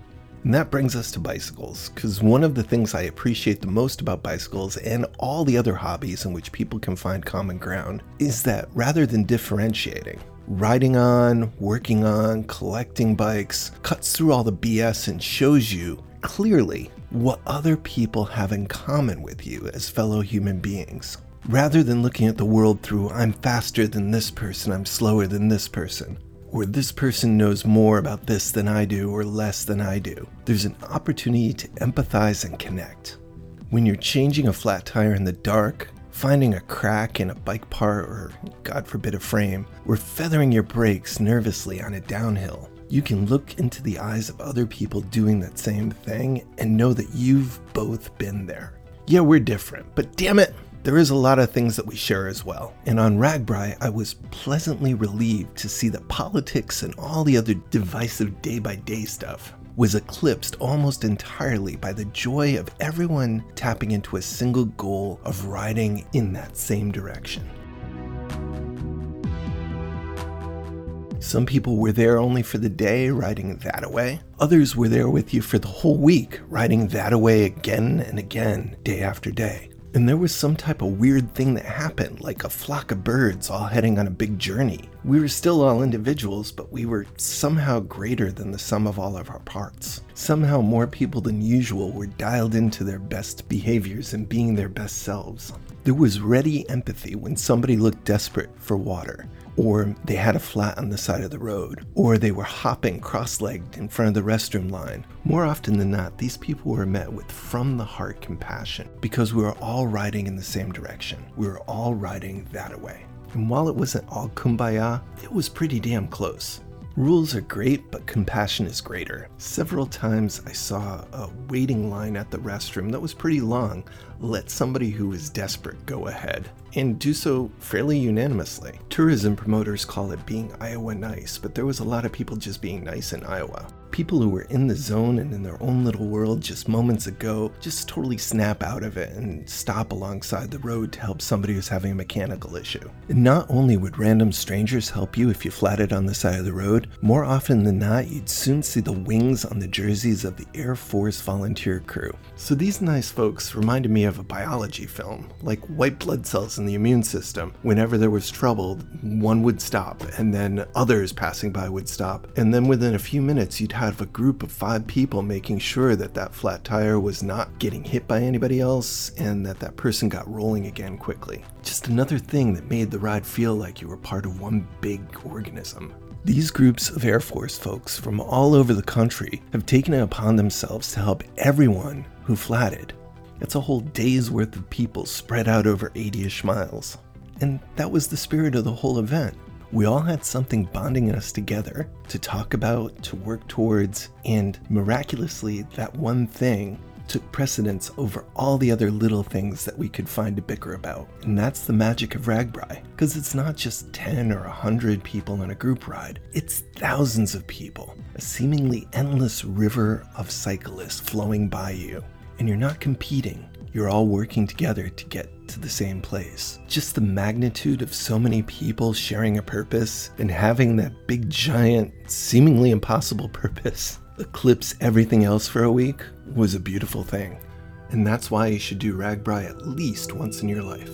And that brings us to bicycles, because one of the things I appreciate the most about bicycles and all the other hobbies in which people can find common ground is that rather than differentiating, riding on, working on, collecting bikes cuts through all the BS and shows you clearly what other people have in common with you as fellow human beings rather than looking at the world through I'm faster than this person, I'm slower than this person, or this person knows more about this than I do or less than I do. There's an opportunity to empathize and connect. When you're changing a flat tire in the dark, finding a crack in a bike part or, God forbid, a frame, or feathering your brakes nervously on a downhill, you can look into the eyes of other people doing that same thing and know that you've both been there. Yeah, we're different, but damn it, there is a lot of things that we share as well. And on RAGBRAI, I was pleasantly relieved to see that politics and all the other divisive day by day stuff was eclipsed almost entirely by the joy of everyone tapping into a single goal of riding in that same direction. Some people were there only for the day, riding that away. Others were there with you for the whole week, riding that away again and again, day after day. And there was some type of weird thing that happened, like a flock of birds all heading on a big journey. We were still all individuals, but we were somehow greater than the sum of all of our parts. Somehow more people than usual were dialed into their best behaviors and being their best selves. There was ready empathy when somebody looked desperate for water or they had a flat on the side of the road, or they were hopping cross legged in front of the restroom line. More often than not, these people were met with from the heart compassion because we were all riding in the same direction. We were all riding that away. And while it wasn't all kumbaya, it was pretty damn close. Rules are great, but compassion is greater. Several times I saw a waiting line at the restroom that was pretty long let somebody who was desperate go ahead and do so fairly unanimously. Tourism promoters call it being Iowa nice, but there was a lot of people just being nice in Iowa. People who were in the zone and in their own little world just moments ago just totally snap out of it and stop alongside the road to help somebody who's having a mechanical issue. And not only would random strangers help you if you flatted on the side of the road, more often than not, you'd soon see the wings on the jerseys of the Air Force volunteer crew. So these nice folks reminded me of a biology film, like white blood cells in the immune system. Whenever there was trouble, one would stop, and then others passing by would stop. And then within a few minutes, you'd have a group of five people making sure that that flat tire was not getting hit by anybody else and that that person got rolling again quickly. Just another thing that made the ride feel like you were part of one big organism. These groups of Air Force folks from all over the country have taken it upon themselves to help everyone who flatted. It's a whole day's worth of people spread out over 80 ish miles. And that was the spirit of the whole event. We all had something bonding us together to talk about, to work towards, and miraculously, that one thing took precedence over all the other little things that we could find to bicker about. And that's the magic of RAGBRAI, because it's not just 10 or 100 people on a group ride, it's thousands of people, a seemingly endless river of cyclists flowing by you and you're not competing. You're all working together to get to the same place. Just the magnitude of so many people sharing a purpose and having that big, giant, seemingly impossible purpose eclipse everything else for a week was a beautiful thing. And that's why you should do RAGBRAI at least once in your life.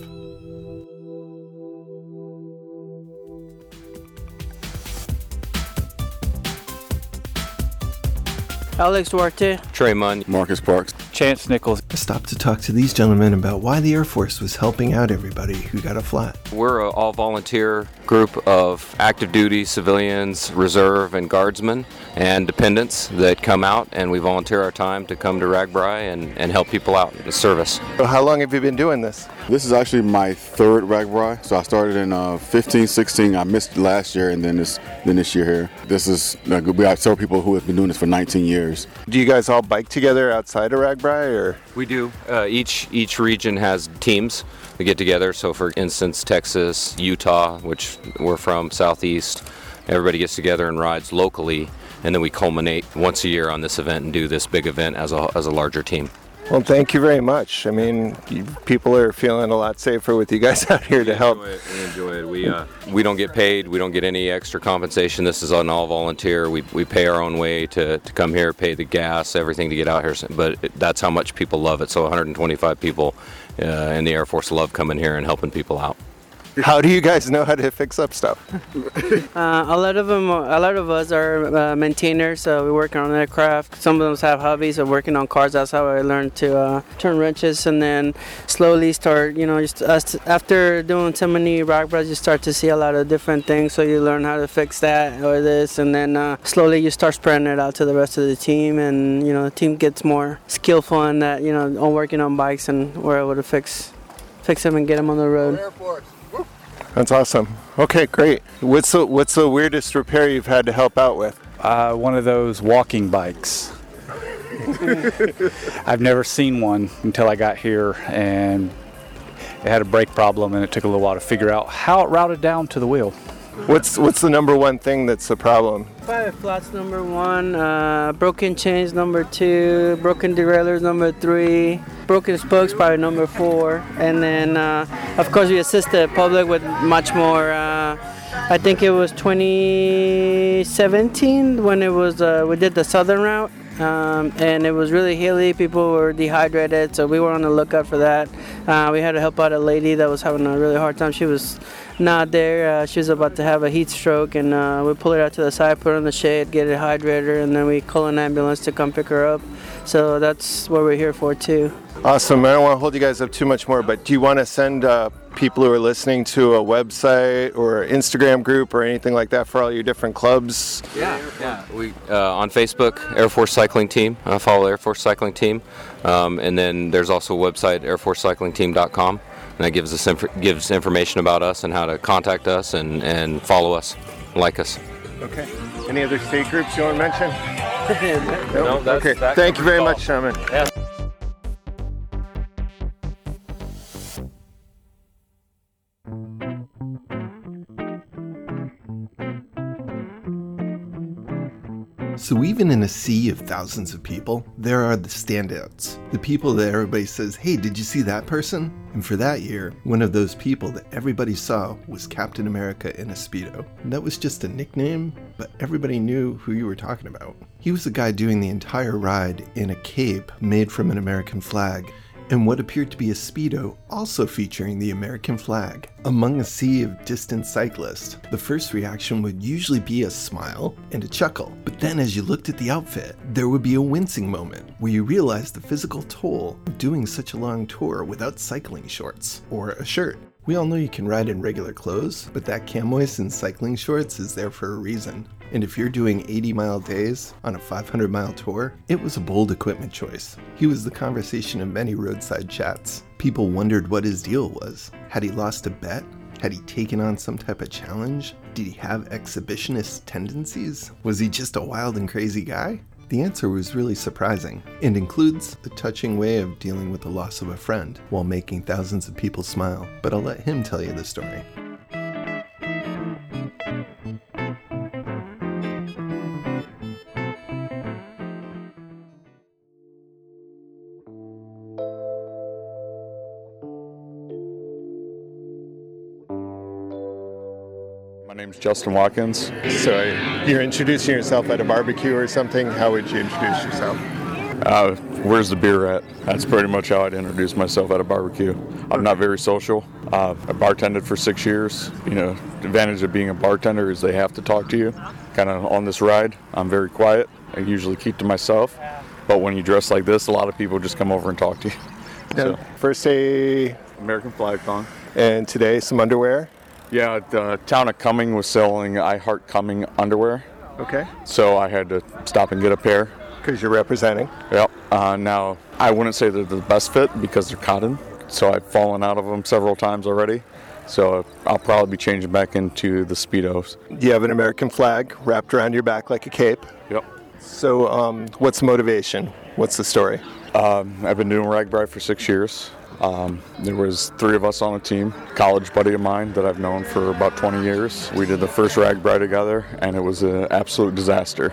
Alex Duarte. Trey Munn. Marcus Parks. Chance Nichols. I stopped to talk to these gentlemen about why the Air Force was helping out everybody who got a flat. We're an all volunteer group of active duty civilians, reserve, and guardsmen and dependents that come out and we volunteer our time to come to RAGBRAI and, and help people out in the service. So how long have you been doing this? This is actually my third RAGBRAI. So I started in uh, 15, 16. I missed last year and then this then this year here. This is uh, we have several people who have been doing this for 19 years. Do you guys all bike together outside of RAGBRAI or? We do. Uh, each each region has teams that get together. So, for instance, Texas, Utah, which we're from, Southeast, everybody gets together and rides locally, and then we culminate once a year on this event and do this big event as a as a larger team. Well, thank you very much. I mean, you, people are feeling a lot safer with you guys out here to help. Enjoy it. We enjoy it. We uh, we don't get paid. We don't get any extra compensation. This is an all volunteer. We, we pay our own way to, to come here, pay the gas, everything to get out here. But it, that's how much people love it. So 125 people uh, in the Air Force love coming here and helping people out. How do you guys know how to fix up stuff? Uh, a lot of them, a lot of us are uh, maintainers, so we work on aircraft. Some of them have hobbies of working on cars. That's how I learned to uh, turn wrenches, and then slowly start, you know, just us after doing so many RAGBRAIs, you start to see a lot of different things. So you learn how to fix that or this, and then uh, slowly you start spreading it out to the rest of the team, and you know, the team gets more skillful in that, you know, on working on bikes, and we're able to fix, fix them and get them on the road. That's awesome. Okay, great. What's the what's the weirdest repair you've had to help out with? Uh, one of those walking bikes. I've never seen one until I got here, and it had a brake problem, and it took a little while to figure out how it routed down to the wheel. What's what's the number one thing that's the problem? Five flats number one, uh, broken chains number two, broken derailleurs number three, broken spokes probably number four, and then uh, of course we assist the public with much more. Uh, I think it was 2017 when it was uh, we did the southern route. Um, and it was really hilly. People were dehydrated, so we were on the lookout for that. Uh, we had to help out a lady that was having a really hard time. She was not there. Uh, she was about to have a heat stroke, and uh, we pull her out to the side, put her in the shade, get a hydrator, and then we call an ambulance to come pick her up. So that's what we're here for too. Awesome. I don't want to hold you guys up too much more, but do you want to send uh, people who are listening to a website or Instagram group or anything like that for all your different clubs? Yeah, yeah. We uh, on Facebook, Air Force Cycling Team. Uh, follow Air Force Cycling Team, um, and then there's also a website, AirForceCyclingTeam.com, and that gives us inf- gives information about us and how to contact us and, and follow us, like us. Okay. Any other state groups you want to mention? No, that's- okay. that Thank you very covers much, Shaman. Yeah. So, even in a sea of thousands of people, there are the standouts. The people that everybody says, hey, did you see that person? And for that year, one of those people that everybody saw was Captain America in a Speedo. And that was just a nickname, but everybody knew who you were talking about. He was the guy doing the entire ride in a cape made from an American flag and what appeared to be a Speedo also featuring the American flag. Among a sea of distant cyclists, the first reaction would usually be a smile and a chuckle. But then, as you looked at the outfit, there would be a wincing moment where you realized the physical toll of doing such a long tour without cycling shorts or a shirt. We all know you can ride in regular clothes, but that chamois and cycling shorts is there for a reason. And if you're doing 80 mile days on a 500 mile tour, it was a bold equipment choice. He was the conversation of many roadside chats. People wondered what his deal was. Had he lost a bet? Had he taken on some type of challenge? Did he have exhibitionist tendencies? Was he just a wild and crazy guy? The answer was really surprising and includes a touching way of dealing with the loss of a friend while making thousands of people smile. But I'll let him tell you the story. Name's Justin Watkins. So you're introducing yourself at a barbecue or something. How would you introduce yourself? Uh, where's the beer at? That's pretty much how I'd introduce myself at a barbecue. I'm not very social. Uh, I bartended for six years. You know, the advantage of being a bartender is they have to talk to you. Kind of on this ride, I'm very quiet I usually keep to myself. But when you dress like this, a lot of people just come over and talk to you. Now, first day American flag thong. and today some underwear. Yeah, the town of Cumming was selling I Heart Cumming underwear. Okay. So I had to stop and get a pair. Because you're representing. Yep. Uh, now, I wouldn't say they're the best fit because they're cotton. So I've fallen out of them several times already. So I'll probably be changing back into the Speedos. You have an American flag wrapped around your back like a cape. Yep. So, um, what's the motivation? What's the story? Um, I've been doing RAGBRAI for six years. Um, there was three of us on a team. College buddy of mine that I've known for about 20 years. We did the first RAGBRAI together, and it was an absolute disaster.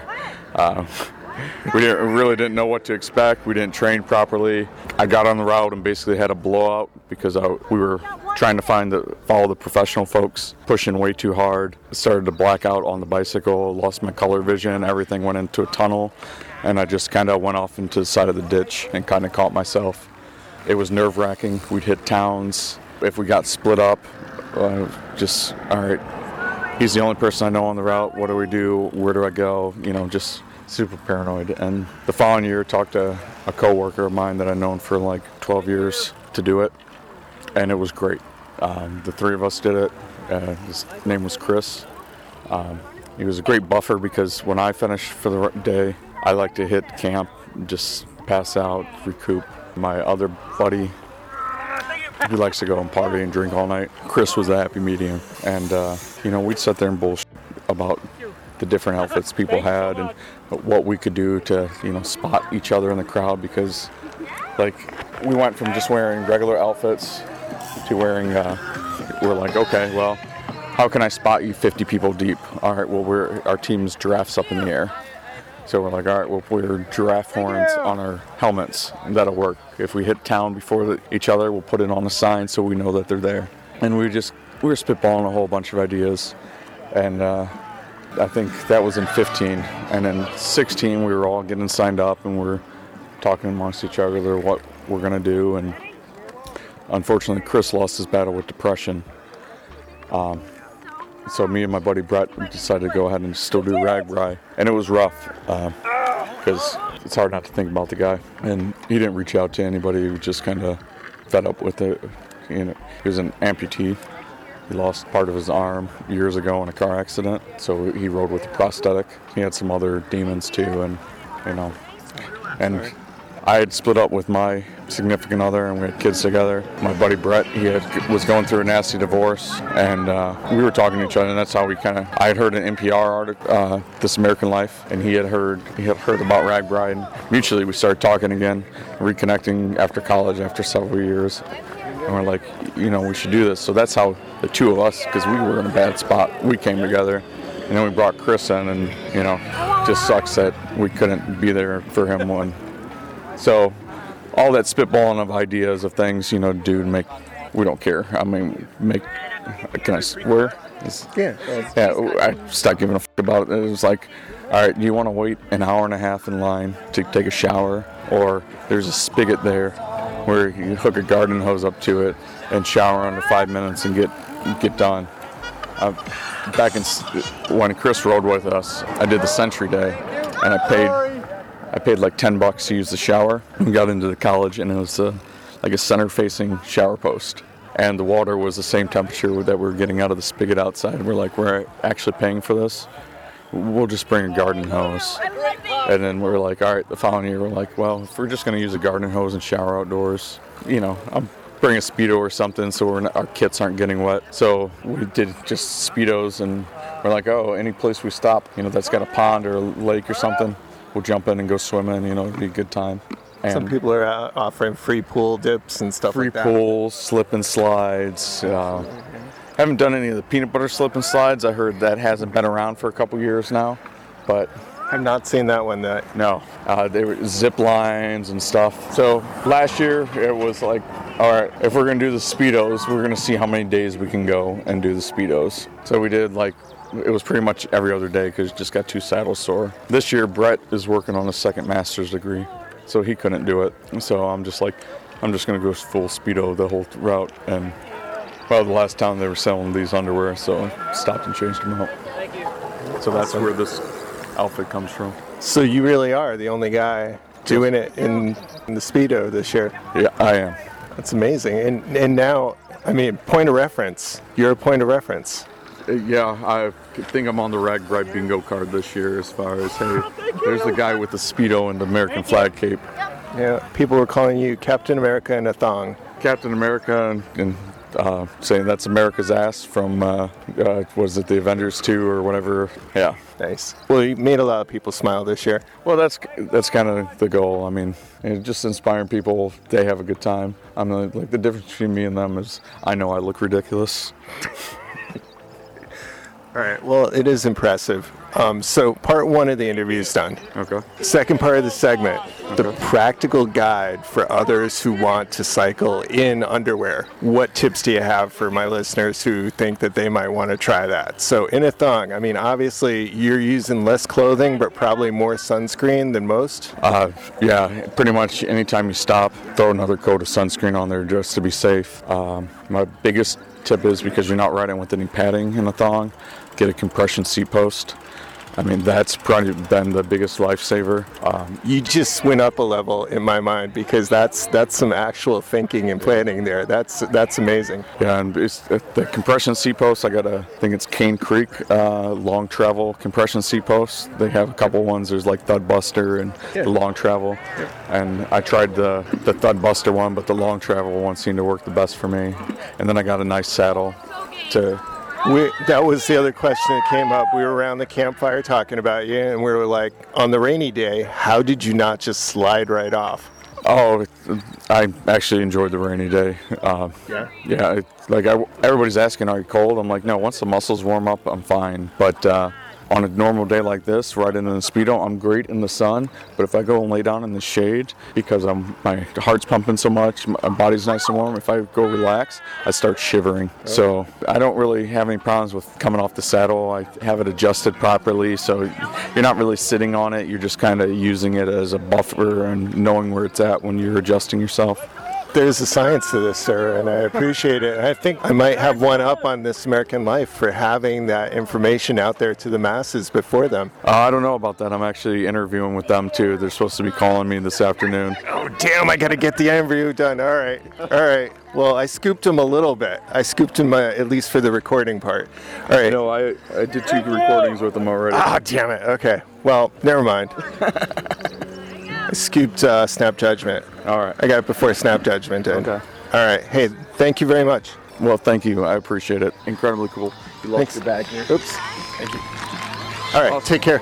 Uh, we didn't, really didn't know what to expect. We didn't train properly. I got on the route and basically had a blowout because I, we were trying to find the follow the professional folks, pushing way too hard. Started to black out on the bicycle. Lost my color vision. Everything went into a tunnel, and I just kind of went off into the side of the ditch and kind of caught myself. It was nerve wracking. We'd hit towns. If we got split up, uh, just all right. He's the only person I know on the route. What do we do? Where do I go? You know, just super paranoid. And the following year, talked to a coworker of mine that I've known for like 12 years to do it, and it was great. Um, the three of us did it. Uh, his name was Chris. Um, he was a great buffer because when I finished for the day, I like to hit camp, just pass out, recoup. My other buddy, he likes to go and party and drink all night. Chris was a happy medium, and uh, you know we'd sit there and bullshit about the different outfits people had and what we could do to you know spot each other in the crowd because like we went from just wearing regular outfits to wearing uh, we're like okay well how can I spot you 50 people deep? All right well we're our team's giraffes up in the air so we're like all right well we're giraffe horns on our helmets. And that'll work. If we hit town before the, each other we'll put it on a sign so we know that they're there. And we just we were spitballing a whole bunch of ideas. And uh, I think that was in 15, and in 16 we were all getting signed up and we're talking amongst each other what we're gonna do. And unfortunately, Chris lost his battle with depression. Um, so me and my buddy Brett decided to go ahead and still do RAGBRAI, and it was rough uh, because it's hard not to think about the guy. And he didn't reach out to anybody; he was just kind of fed up with it. You know, he was an amputee. He lost part of his arm years ago in a car accident, so he rode with a prosthetic. He had some other demons too, and you know, and I had split up with my significant other, and we had kids together. My buddy Brett, he had, was going through a nasty divorce, and uh, we were talking to each other, and that's how we kind of. I had heard an NPR article, uh, This American Life, and he had heard he had heard about RAGBRAI, and mutually we started talking again, reconnecting after college after several years and we're like, you know, we should do this. So that's how the two of us, because we were in a bad spot, we came together, and then we brought Chris in, and you know, just sucks that we couldn't be there for him when. So, all that spitballing of ideas of things, you know, dude, make we don't care. I mean, make can I swear? It's- Yeah. yeah, I stopped giving a fuck about it. It was like, all right, do you want to wait an hour and a half in line to take a shower, or there's a spigot there where you hook a garden hose up to it and shower under five minutes and get get done. Back in when Chris rode with us, I did the Century Day, and I paid I paid like ten bucks to use the shower. We got into the college, and it was uh, like a center-facing shower post, and the water was the same temperature that we were getting out of the spigot outside. We're like, we're actually paying for this. We'll just bring a garden hose. And then we're like, all right, the following year, we're like, well, if we're just going to use a garden hose and shower outdoors, you know, I'm bring a speedo or something so not, our kits aren't getting wet. So we did just speedos, and we're like, oh, any place we stop, you know, that's got a pond or a lake or something, we'll jump in and go swimming. You know, it'd be a good time. Some people are uh, offering free pool dips and stuff free like that. pools, slip and slides. Uh, haven't done any of the peanut butter slip and slides. I heard that hasn't been around for a couple years now, but I've not seen that one. That no, uh, they were zip lines and stuff. So last year it was like, all right, if we're gonna do the speedos, we're gonna see how many days we can go and do the speedos. So we did like. It was pretty much every other day because just got two saddles sore. This year, Brett is working on a second master's degree, so he couldn't do it. So I'm just like, I'm just gonna go full speedo the whole route. And well, the last time they were selling these underwear, so I stopped and changed them out. So that's where this outfit comes from. So you really are the only guy doing it in, in the speedo this year. Yeah, I am. That's amazing. And and now, I mean, point of reference. You're a point of reference. Yeah, I think I'm on the RAGBRAI bingo card this year as far as, hey, there's the guy with the Speedo and the American flag cape. Yeah, people were calling you Captain America in a thong. Captain America and, and uh, saying that's America's ass from, uh, uh, was it the Avengers 2 or whatever? Yeah. Nice. Well, you made a lot of people smile this year. Well, that's that's kind of the goal. I mean, and just inspiring people. They have a good time. I'm like, like the difference between me and them is I know I look ridiculous. All right. Well, it is impressive. Um, so, part one of the interview is done. Okay. Second part of the segment, the practical guide for others who want to cycle in underwear. What tips do you have for my listeners who think that they might want to try that? So, in a thong, I mean, obviously you're using less clothing, but probably more sunscreen than most. Uh, yeah, pretty much anytime you stop, throw another coat of sunscreen on there just to be safe. Um, my biggest tip is because you're not riding with any padding in a thong, get a compression seat post. I mean, that's probably been the biggest lifesaver. Um, You just went up a level in my mind because that's that's some actual thinking and planning there. That's that's amazing. yeah, and it's, uh, the compression seat post, I got a, I think it's Cane Creek uh, long travel compression seat posts. They have a couple ones. There's like Thudbuster and the long travel. Yeah. And I tried the, the Thudbuster one, but the long travel one seemed to work the best for me. And then I got a nice saddle to We, that was the other question that came up. We were around the campfire talking about you, and we were like, on the rainy day, how did you not just slide right off? Oh, I actually enjoyed the rainy day. Uh, Yeah? Yeah. It, like I, everybody's asking, are you cold? I'm like, no. Once the muscles warm up, I'm fine. But uh, on a normal day like this, riding in the speedo, I'm great in the sun. But if I go and lay down in the shade because I'm my heart's pumping so much, my body's nice and warm. If I go relax, I start shivering. So I don't really have any problems with coming off the saddle. I have it adjusted properly, so you're not really sitting on it. You're just kind of using it as a buffer and knowing where it's at when you're adjusting yourself. There's a science to this, sir, and I appreciate it. And I think I might have one up on This American Life for having that information out there to the masses before them. Uh, I don't know about that. I'm actually interviewing with them too. They're supposed to be calling me this afternoon. Oh, damn, I got to get the interview done. All right. All right. Well, I scooped him a little bit. I scooped him uh, at least for the recording part. All right. No, I, I did two recordings with them already. Ah, damn it. Okay. Well, never mind. Scooped uh, Snap Judgment. All right. I got it before Snap Judgment did. Okay. All right. Hey, thank you very much. Well, thank you. I appreciate it. Incredibly cool. You lost Thanks. your bag here. Oops. Thank you. All right. Take care.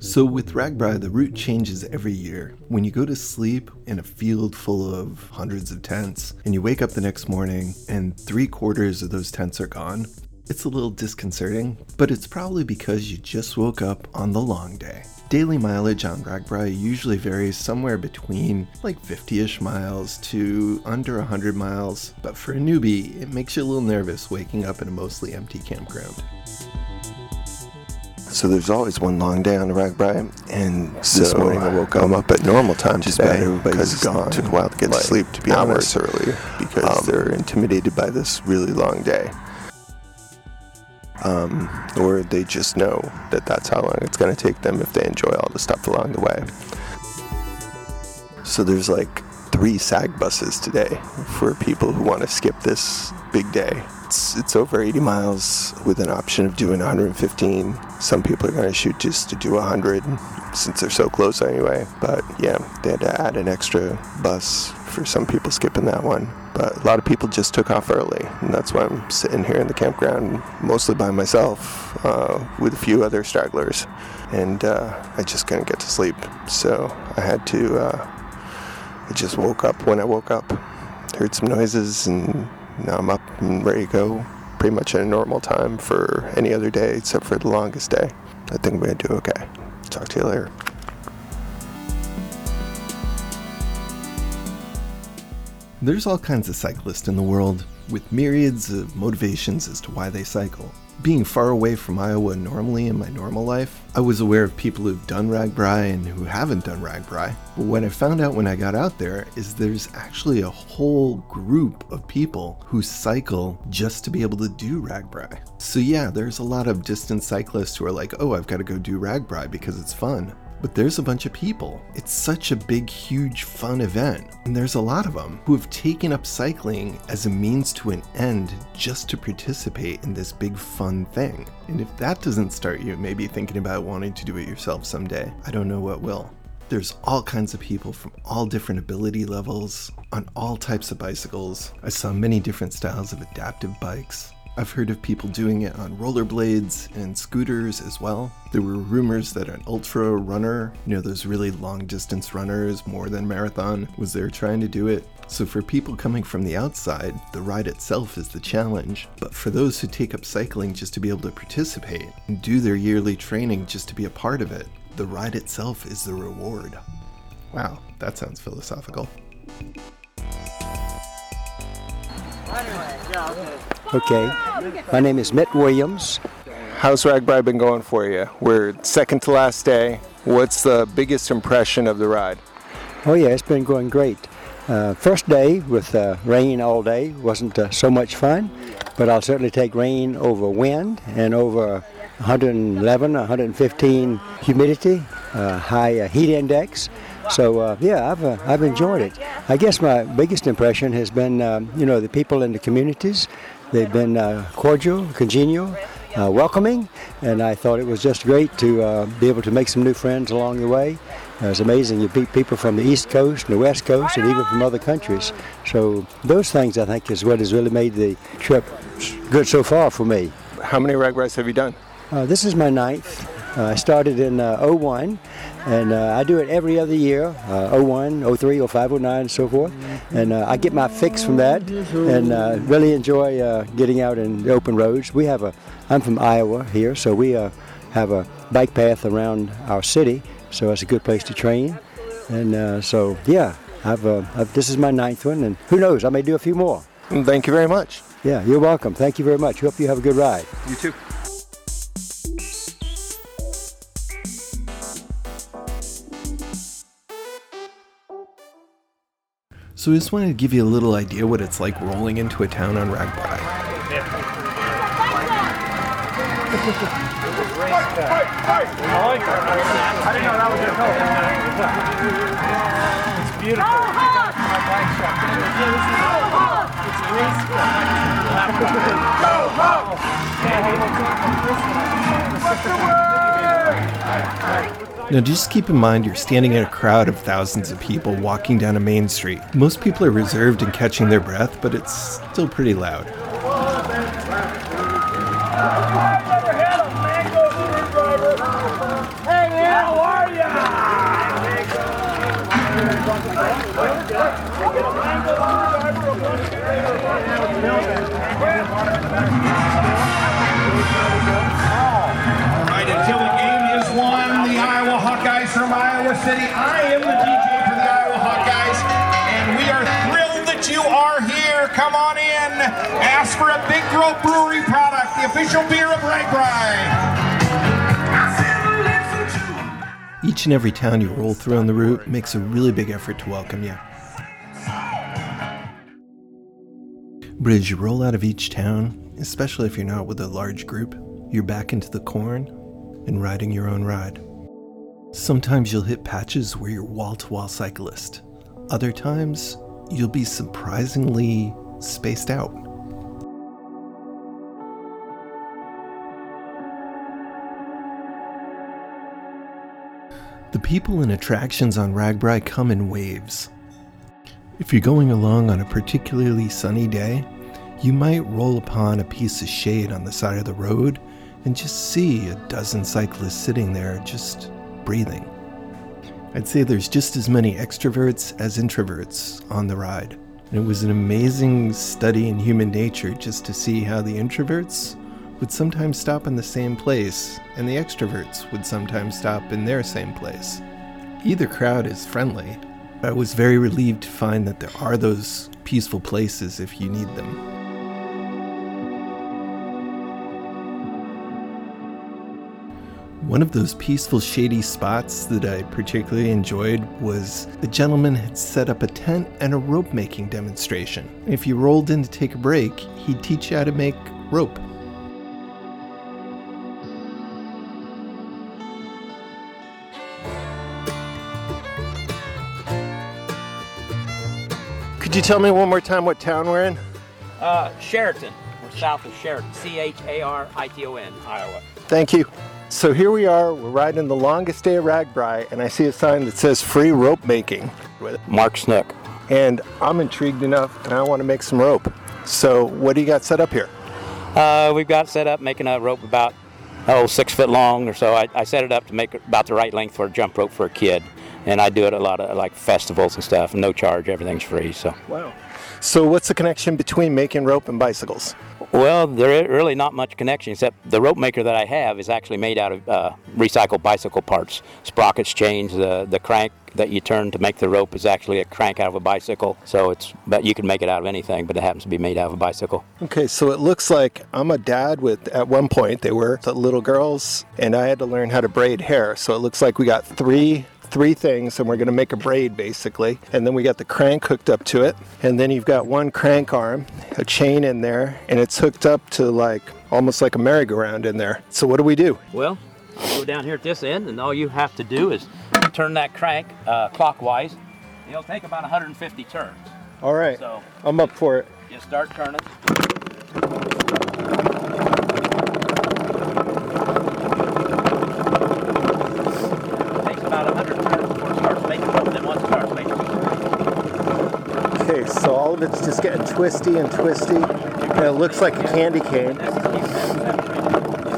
So, with RAGBRAI, the route changes every year. When you go to sleep in a field full of hundreds of tents, and you wake up the next morning and three quarters of those tents are gone, it's a little disconcerting, but it's probably because you just woke up on the long day. Daily mileage on RAGBRAI usually varies somewhere between like 50 ish miles to under 100 miles, but for a newbie, it makes you a little nervous waking up in a mostly empty campground. So there's always one long day on the RAGBRAI, and this morning I woke up, I'm up at normal time just today because gone. it took a while to get like, to sleep, to be hours honest. earlier because Um, they're intimidated by this really long day. Um, or they just know that that's how long it's going to take them if they enjoy all the stuff along the way. So there's like three SAG buses today for people who want to skip this big day. It's, it's over 80 miles with an option of doing 115. Some people are going to shoot just to do 100 since they're so close anyway. But yeah, they had to add an extra bus for some people skipping that one. But a lot of people just took off early, and that's why I'm sitting here in the campground mostly by myself uh, with a few other stragglers. And uh, I just couldn't get to sleep, so I had to. Uh, I just woke up when I woke up, heard some noises, and now I'm up and ready to go pretty much at a normal time for any other day except for the longest day. I think I'm going to do okay. Talk to you later. There's all kinds of cyclists in the world, with myriads of motivations as to why they cycle. Being far away from Iowa normally in my normal life, I was aware of people who've done RAGBRAI and who haven't done RAGBRAI. But what I found out when I got out there is there's actually a whole group of people who cycle just to be able to do RAGBRAI. So yeah, there's a lot of distance cyclists who are like, oh, I've got to go do RAGBRAI because it's fun. But there's a bunch of people. It's such a big, huge, fun event. And there's a lot of them who have taken up cycling as a means to an end just to participate in this big, fun thing. And if that doesn't start you maybe thinking about wanting to do it yourself someday, I don't know what will. There's all kinds of people from all different ability levels on all types of bicycles. I saw many different styles of adaptive bikes. I've heard of people doing it on rollerblades and scooters as well. There were rumors that an ultra runner, you know, those really long distance runners, more than marathon, was there trying to do it. So for people coming from the outside, the ride itself is the challenge. But for those who take up cycling just to be able to participate and do their yearly training just to be a part of it, the ride itself is the reward. Wow, that sounds philosophical. Okay. My name is Mitt Williams. How's RAGBRAI been going for you? We're second to last day. What's the biggest impression of the ride? Oh, yeah, it's been going great. Uh, first day with uh, rain all day wasn't uh, so much fun, but I'll certainly take rain over wind and over 111, 115 humidity, uh, high uh, heat index. So uh, yeah, I've uh, I've enjoyed it. I guess my biggest impression has been um, you know the people in the communities. They've been uh, cordial, congenial, uh, welcoming, and I thought it was just great to uh, be able to make some new friends along the way. Uh, it's amazing you meet people from the East Coast and the West Coast, and even from other countries. So those things I think is what has really made the trip good so far for me. How many RAGBRAIs have you done? Uh, this is my ninth. Uh, I started in uh, 01, and uh, I do it every other year uh, 01, 03, 05, 09, and so forth. And uh, I get my fix from that and uh, really enjoy uh, getting out in the open roads. We have a, I'm from Iowa here, so we uh, have a bike path around our city, so it's a good place to train. And uh, so, yeah, I've, uh, I've, this is my ninth one, and who knows, I may do a few more. Thank you very much. Yeah, you're welcome. Thank you very much. Hope you have a good ride. You too. So I just wanted to give you a little idea what it's like rolling into a town on RAGBRAI. It's beautiful. Now, just keep in mind you're standing in a crowd of thousands of people walking down a main street. Most people are reserved and catching their breath, but it's still pretty loud. City. I am the DJ for the Iowa Hawkeyes, and we are thrilled that you are here. Come on in. Ask for a Big Grove Brewery product, the official beer of RAGBRAI. Each and every town you roll through on the route makes a really big effort to welcome you. But as you roll out of each town, especially if you're not with a large group, you're back into the corn and riding your own ride. Sometimes you'll hit patches where you're wall to wall cyclist. Other times, you'll be surprisingly spaced out. The people and attractions on RAGBRAI come in waves. If you're going along on a particularly sunny day, you might roll upon a piece of shade on the side of the road and just see a dozen cyclists sitting there just breathing. I'd say there's just as many extroverts as introverts on the ride. And it was an amazing study in human nature just to see how the introverts would sometimes stop in the same place and the extroverts would sometimes stop in their same place. Either crowd is friendly. But I was very relieved to find that there are those peaceful places if you need them. One of those peaceful, shady spots that I particularly enjoyed was a gentleman had set up a tent and a rope making demonstration. If you rolled in to take a break, he'd teach you how to make rope. Could you tell me one more time what town we're in? Uh, Chariton. We're south of Chariton. C H A R I T O N, Iowa. Thank you. So here we are, we're riding the longest day of RAGBRAI, and I see a sign that says free rope making. With Mark Snook. And I'm intrigued enough, and I want to make some rope. So what do you got set up here? Uh, we've got set up making a rope about oh six foot long or so. I, I set it up to make about the right length for a jump rope for a kid, and I do it at a lot of like festivals and stuff. No charge, everything's free. So. Wow. So what's the connection between making rope and bicycles? Well, there is really not much connection except the rope maker that I have is actually made out of uh, recycled bicycle parts. Sprockets, chains, the the crank that you turn to make the rope is actually a crank out of a bicycle. So it's but you can make it out of anything, but it happens to be made out of a bicycle. Okay, so it looks like I'm a dad with at one point they were little girls and I had to learn how to braid hair. So it looks like we got three three things and we're going to make a braid basically and then we got the crank hooked up to it and then you've got one crank arm a chain in there and it's hooked up to like almost like a merry-go-round in there so what do we do Well, I'll go down here at this end, and all you have to do is turn that crank uh, clockwise. It'll take about 150 turns. all right So i'm up for it you start turning. Takes about 100 turns before it starts making rope. Then once it starts making it's just getting twisty and twisty. And it looks like a candy cane.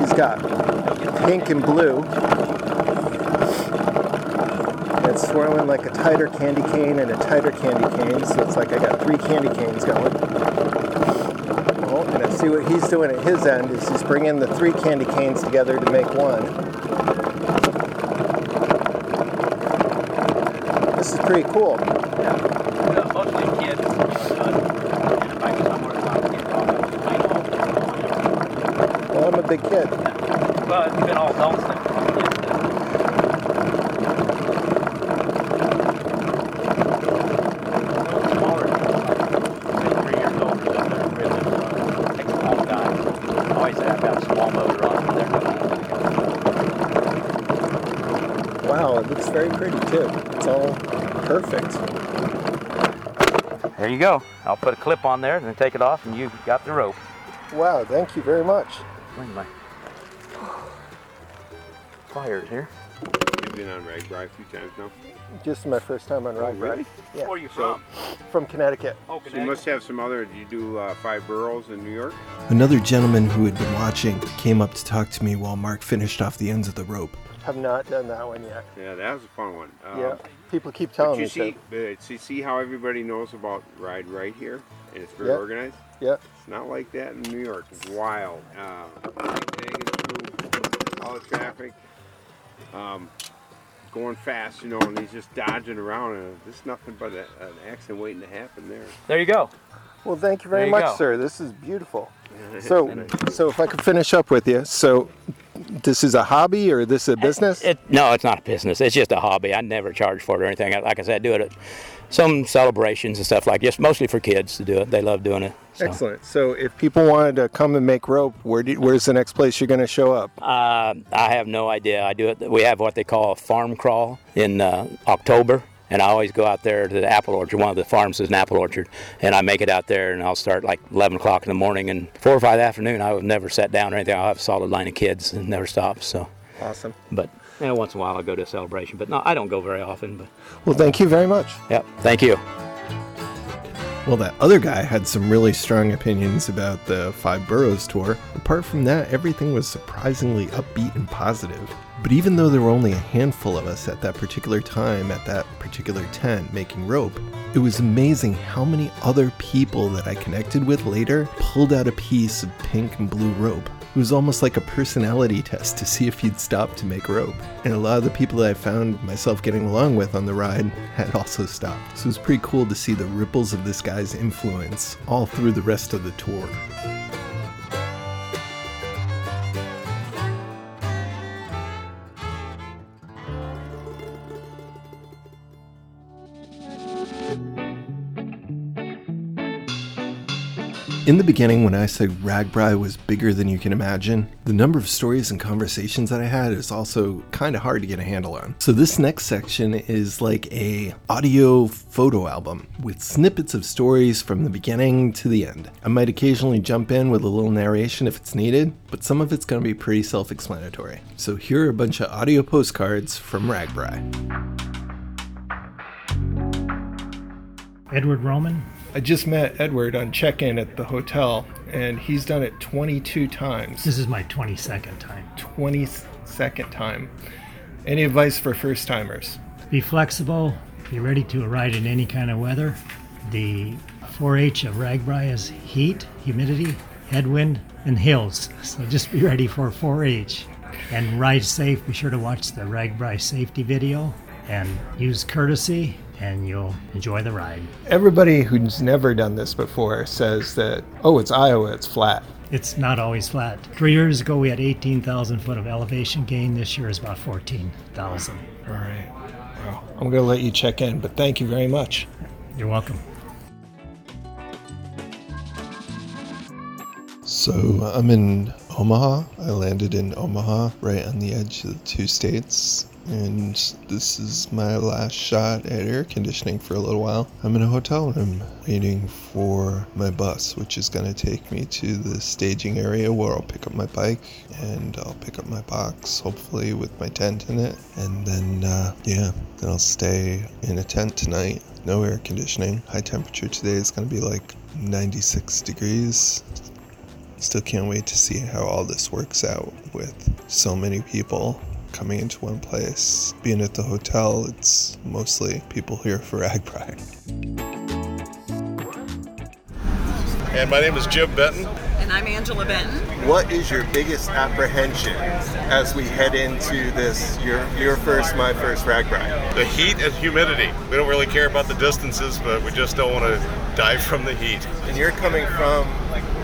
He's got pink and blue. It's swirling like a tighter candy cane and a tighter candy cane. So it's like i got three candy canes going. Oh, and i see what he's doing at his end is he's bringing the three candy canes together to make one. This is pretty cool. mostly kids. If I get somewhere to talk to kids, well i'm a big kid. Well, it's been all adults that wow it looks very pretty too. It's all perfect. There you go. I'll put a clip on there and then take it off, and you've got the rope. wow thank you very much Where's my pliers here? You've been on RAGBRAI a few times now. Just my first time on Rock really? Yeah. Where are you So, from? From Connecticut. Oh, so you must have some other. Do you do uh, five boroughs in New York? Another gentleman who had been watching came up to talk to me while Mark finished off the ends of the rope. Have not done that one yet. Yeah, that was a fun one. Um, Yeah, people keep But telling you me see, to. uh, see, see how everybody knows about Ride Right here, and it's very Yeah. organized. Yeah. It's not like that in New York. It's wild. Uh, everything is through all the traffic, um, going fast, you know, and he's just dodging around, and there's nothing but a, an accident waiting to happen there. There you go. Well, thank you very you much, go. sir. This is beautiful. So, so if I could finish up with you, so this is a hobby or this is a business? It, no, it's not a business. It's just a hobby. I never charge for it or anything. Like I said, I do it at some celebrations and stuff like this, mostly for kids to do it. They love doing it. So. Excellent. So, if people wanted to come and make rope, where do, where's the next place you're going to show up? Uh, I have no idea. I do it. We have what they call a farm crawl in uh, October, and I always go out there to the apple orchard. One of the farms is an apple orchard, and I make it out there, and I'll start like 11 o'clock in the morning, and four or five in the afternoon. I have never sat down or anything. I'll have a solid line of kids and never stop. So, Awesome. but you know, once in a while I'll go to a celebration, but no, I don't go very often. But Well, thank you very much. yep, thank you. Well, that other guy had some really strong opinions about the Five Boroughs tour. Apart from that, everything was surprisingly upbeat and positive. But even though there were only a handful of us at that particular time at that particular tent making rope, it was amazing how many other people that I connected with later pulled out a piece of pink and blue rope. It was almost like a personality test to see if you'd stop to make rope. And a lot of the people that I found myself getting along with on the ride had also stopped. So it was pretty cool to see the ripples of this guy's influence all through the rest of the tour. In the beginning, when I said RAGBRAI was bigger than you can imagine, the number of stories and conversations that I had is also kind of hard to get a handle on. So this next section is like a audio photo album with snippets of stories from the beginning to the end. I might occasionally jump in with a little narration if it's needed, but some of it's going to be pretty self-explanatory. So here are a bunch of audio postcards from RAGBRAI. Edward Roman, I just met Edward on check in at the hotel, and he's done it 22 times. This is my 22nd time. 22nd time. Any advice for first timers? Be flexible, be ready to ride in any kind of weather. The 4 H of RAGBRAI is heat, humidity, headwind, and hills. So just be ready for 4 H. And ride safe. Be sure to watch the RAGBRAI safety video and use courtesy and you'll enjoy the ride. Everybody who's never done this before says that, oh, it's Iowa, it's flat. It's not always flat. Three years ago, we had 18,000 foot of elevation gain. This year is about 14,000. All right. Well, I'm going to let you check in, but thank you very much. You're welcome. So I'm in Omaha. I landed in Omaha, right on the edge of the two states and this is my last shot at air conditioning for a little while. I'm in a hotel room waiting for my bus, which is going to take me to the staging area where I'll pick up my bike and I'll pick up my box, hopefully with my tent in it. And then, uh, yeah, then I'll stay in a tent tonight. No air conditioning. High temperature today is going to be like 96 degrees. Still can't wait to see how all this works out with so many people coming into one place. Being at the hotel, it's mostly people here for RAGBRAI. And my name is Jim Benton. And I'm Angela Benton. What is your biggest apprehension as we head into this, your, your first, my first RAGBRAI? The heat and humidity. We don't really care about the distances, but we just don't want to die from the heat. And you're coming from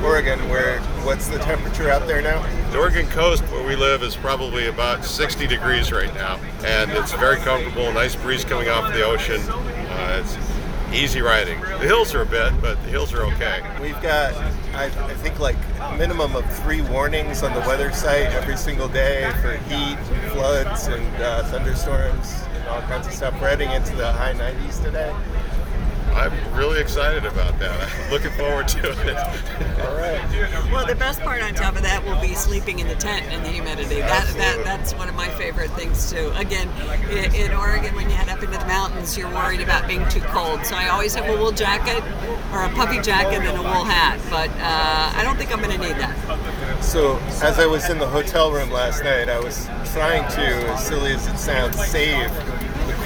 Oregon, where what's the temperature out there now? The Oregon coast, where we live, is probably about 60 degrees right now, and it's very comfortable. Nice breeze coming off the ocean. Uh, it's easy riding. The hills are a bit, but the hills are okay. We've got, I, I think, like minimum of three warnings on the weather site every single day for heat, floods, and uh, thunderstorms, and all kinds of stuff. We're heading into the high 90s today. I'm really excited about that. I'm looking forward to it. All right. Well, the best part on top of that will be sleeping in the tent in the humidity. That, that that's one of my favorite things too. Again, in, in, Oregon, when you head up into the mountains, you're worried about being too cold. So I always have a wool jacket or a puffy jacket and a wool hat. But uh, I don't think I'm going to need that. So as I was in the hotel room last night, I was trying to, as silly as it sounds, save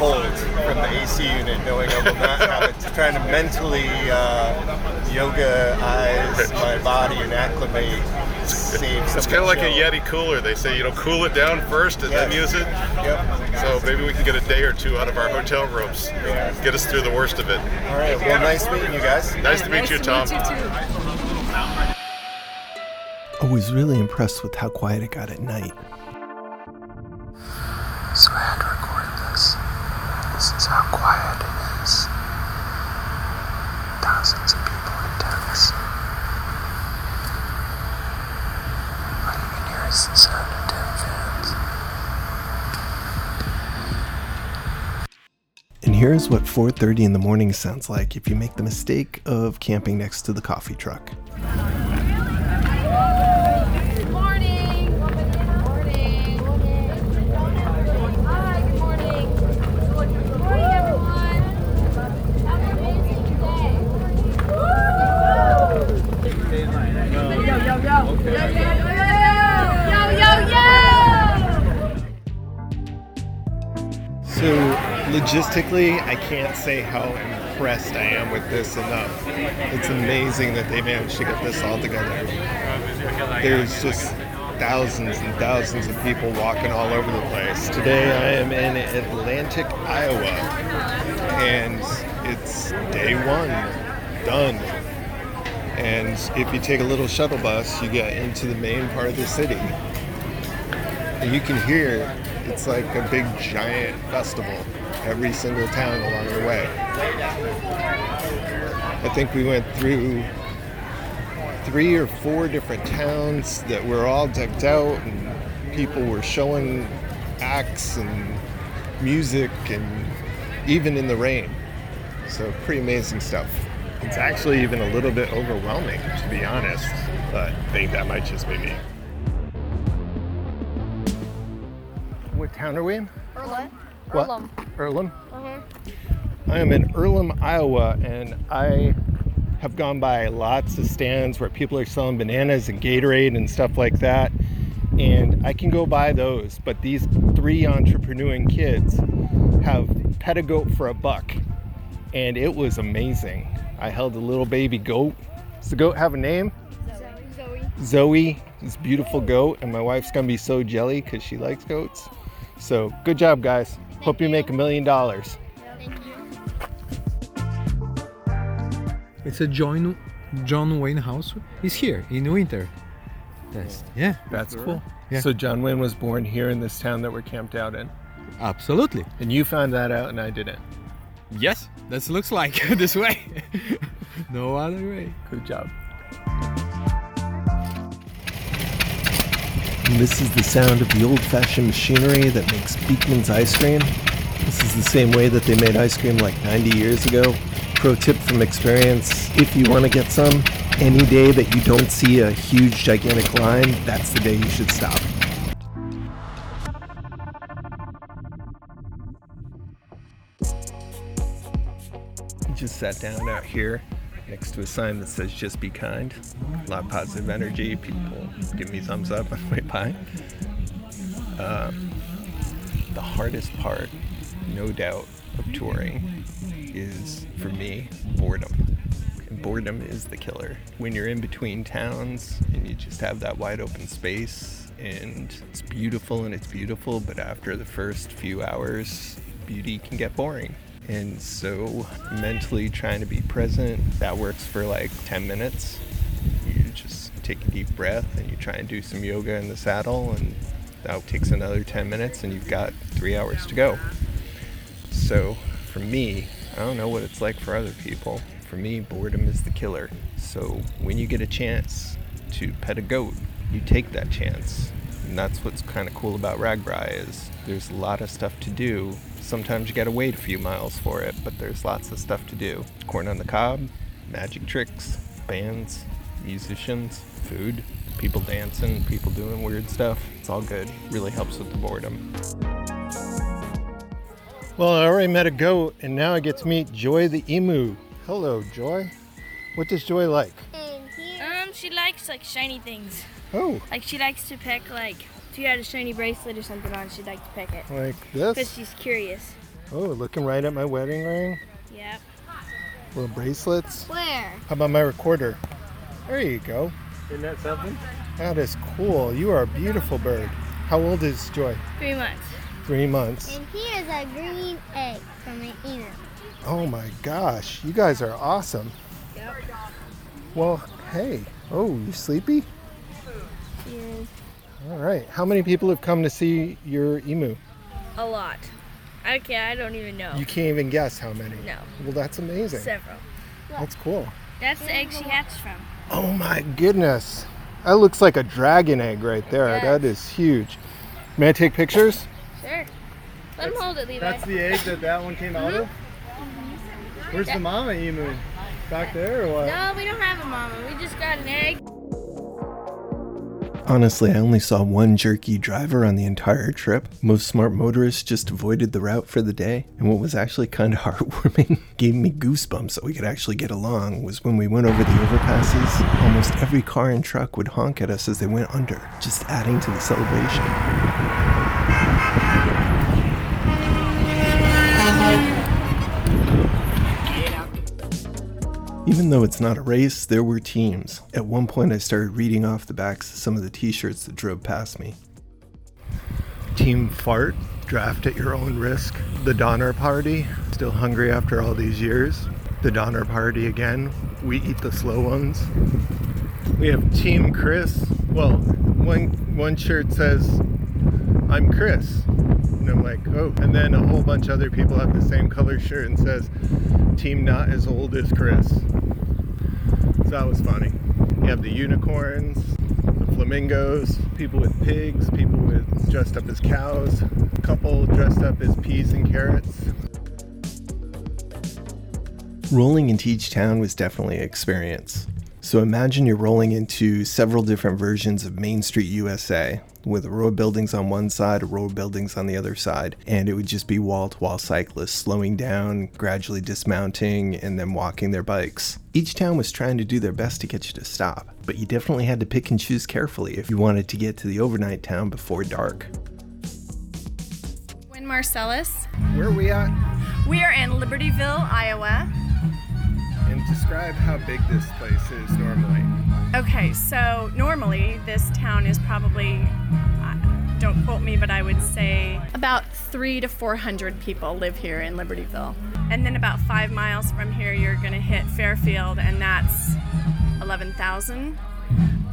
cold from the AC unit, knowing I will not have it. Trying to mentally uh, yoga eyes my body and acclimate. It's kind of like a Yeti cooler. They say you know cool it down first and yes. then use it. Yep. So maybe we can get a day or two out of our hotel rooms. Yeah. Get us through the worst of it. All right. Well, nice meeting you guys. Nice to meet nice you, to Tom. Meet you I was really impressed with how quiet it got at night. So I had to record this. This is how quiet it is. Thousands of people in tents. All you can hear is the sound of tent fans. And here's what 4:30 in the morning sounds like if you make the mistake of camping next to the coffee truck. Logistically, I can't say how impressed I am with this enough. It's amazing that they managed to get this all together. There's just thousands and thousands of people walking all over the place. Today I am in Atlantic, Iowa, and it's day one, done. And if you take a little shuttle bus, you get into the main part of the city. And you can hear it's like a big giant festival every single town along the way. I think we went through three or four different towns that were all decked out and people were showing acts and music and even in the rain. So pretty amazing stuff. It's actually even a little bit overwhelming to be honest, but I think that might just be me. What town are we in? Earlham. What? Earlham. Earlham? Uh-huh. I am in Earlham, Iowa, and I have gone by lots of stands where people are selling bananas and Gatorade and stuff like that. And I can go buy those, but these three entrepreneuring kids have pet a goat for a buck. And it was amazing. I held a little baby goat. Does the goat have a name? Zoe. Zoe, this beautiful goat, and my wife's gonna be so jelly because she likes goats. So good job, guys. Hope you make a million dollars. It's a John John Wayne house. He's here in the winter. Yes. Yeah. That's cool. Yeah. So John Wayne was born here in this town that we're camped out in. Absolutely. And you found that out and I didn't. Yes. this looks like this way. no other way. Good job. And this is the sound of the old fashioned machinery that makes Beekman's ice cream. This is the same way that they made ice cream like 90 years ago. Pro tip from experience if you want to get some, any day that you don't see a huge, gigantic line, that's the day you should stop. Just sat down out here next to a sign that says just be kind. A lot of positive energy. People give me thumbs up on way by. Um, the hardest part, no doubt, of touring is for me boredom. And boredom is the killer. When you're in between towns and you just have that wide open space and it's beautiful and it's beautiful, but after the first few hours, beauty can get boring. And so mentally trying to be present, that works for like 10 minutes. You just take a deep breath and you try and do some yoga in the saddle and that takes another 10 minutes and you've got three hours to go. So for me, I don't know what it's like for other people. For me, boredom is the killer. So when you get a chance to pet a goat, you take that chance. And that's what's kind of cool about RAGBRAI is there's a lot of stuff to do. Sometimes you gotta wait a few miles for it, but there's lots of stuff to do. Corn on the cob, magic tricks, bands, musicians, food, people dancing, people doing weird stuff. It's all good. Really helps with the boredom. Well, I already met a goat, and now I get to meet Joy the emu. Hello, Joy. What does Joy like? Um, she likes like shiny things. Oh. Like she likes to pick like if you had a shiny bracelet or something on, she'd like to pick it. Like this? Because she's curious. Oh, looking right at my wedding ring. Yep. Little bracelets. Where? How about my recorder? There you go. Isn't that something? That is cool. You are a beautiful bird. How old is Joy? Three months. Three months. And here's a green egg from an emu. Oh my gosh, you guys are awesome. Yep. Well, hey. Oh, you sleepy? Cheers. All right. How many people have come to see your emu? A lot. Okay, I don't even know. You can't even guess how many. No. Well, that's amazing. Several. That's cool. That's the egg she hatched from. Oh my goodness. That looks like a dragon egg right there. Yes. That is huge. May I take pictures? Sure. Let him hold it, Levi. That's the egg that that one came out of? Mm-hmm. Where's the mama emu? Back there or what? No, we don't have a mama. We just got an egg. Honestly, I only saw one jerky driver on the entire trip. Most smart motorists just avoided the route for the day. And what was actually kind of heartwarming, gave me goosebumps that we could actually get along, was when we went over the overpasses. Almost every car and truck would honk at us as they went under, just adding to the celebration. Even though it's not a race, there were teams. At one point, I started reading off the backs of some of the t shirts that drove past me. Team Fart, draft at your own risk. The Donner Party, still hungry after all these years. The Donner Party again, we eat the slow ones. We have Team Chris. Well, one one shirt says, "I'm Chris," and I'm like, "Oh!" And then a whole bunch of other people have the same color shirt and says, "Team Not as Old as Chris." So that was funny. You have the unicorns, the flamingos, people with pigs, people with dressed up as cows, a couple dressed up as peas and carrots. Rolling into each town was definitely an experience. So imagine you're rolling into several different versions of Main Street USA with a row of buildings on one side, a row of buildings on the other side, and it would just be wall to wall cyclists slowing down, gradually dismounting, and then walking their bikes. Each town was trying to do their best to get you to stop, but you definitely had to pick and choose carefully if you wanted to get to the overnight town before dark. Win Marcellus. Where are we at? We are in Libertyville, Iowa. And describe how big this place is normally. Okay, so normally this town is probably, uh, don't quote me, but I would say about three to 400 people live here in Libertyville. And then about five miles from here, you're going to hit Fairfield, and that's 11,000.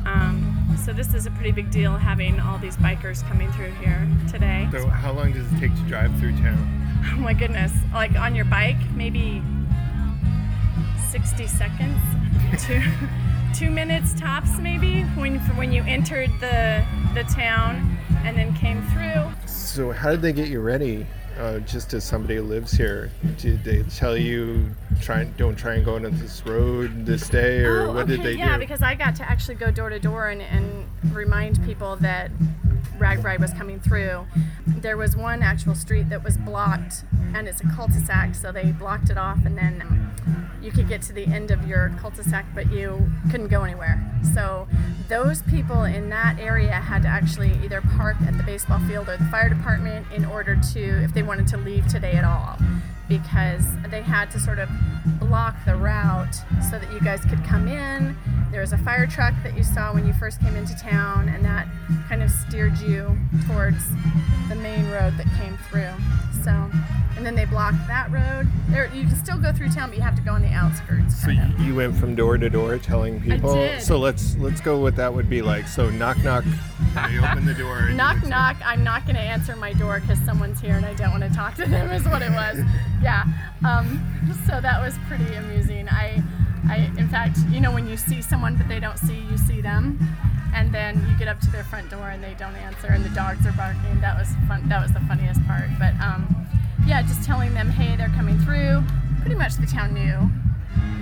Um, so this is a pretty big deal having all these bikers coming through here today. So, how long does it take to drive through town? Oh my goodness. Like on your bike, maybe 60 seconds, two, two minutes tops maybe when, when you entered the, the town and then came through. So, how did they get you ready? Uh, just as somebody who lives here, did they tell you try don't try and go into this road this day, or oh, what okay, did they yeah, do? because I got to actually go door to door and, and remind people that RAGBRAI was coming through. There was one actual street that was blocked, and it's a cul-de-sac, so they blocked it off, and then you could get to the end of your cul-de-sac, but you couldn't go anywhere. So those people in that area had to actually either park at the baseball field or the fire department in order to, if they wanted to leave today at all, because they had to sort of block the route so that you guys could come in. There was a fire truck that you saw when you first came into town, and that kind of steered you towards the main road that came through. So, and then they blocked that road. There, you can still go through town, but you have to go on the outskirts. So you, you went from door to door telling people. I did. So let's let's go what that would be like. So knock knock. they open the door. and you knock would knock i'm not going to answer my door because someone's here and i don't want to talk to them is what it was yeah um, so that was pretty amusing. I i in fact you know when you see someone but they don't see you see them and then you get up to their front door and they don't answer and the dogs are barking. That was fun that was the funniest part. But um, yeah just telling them hey they're coming through. Pretty much the town knew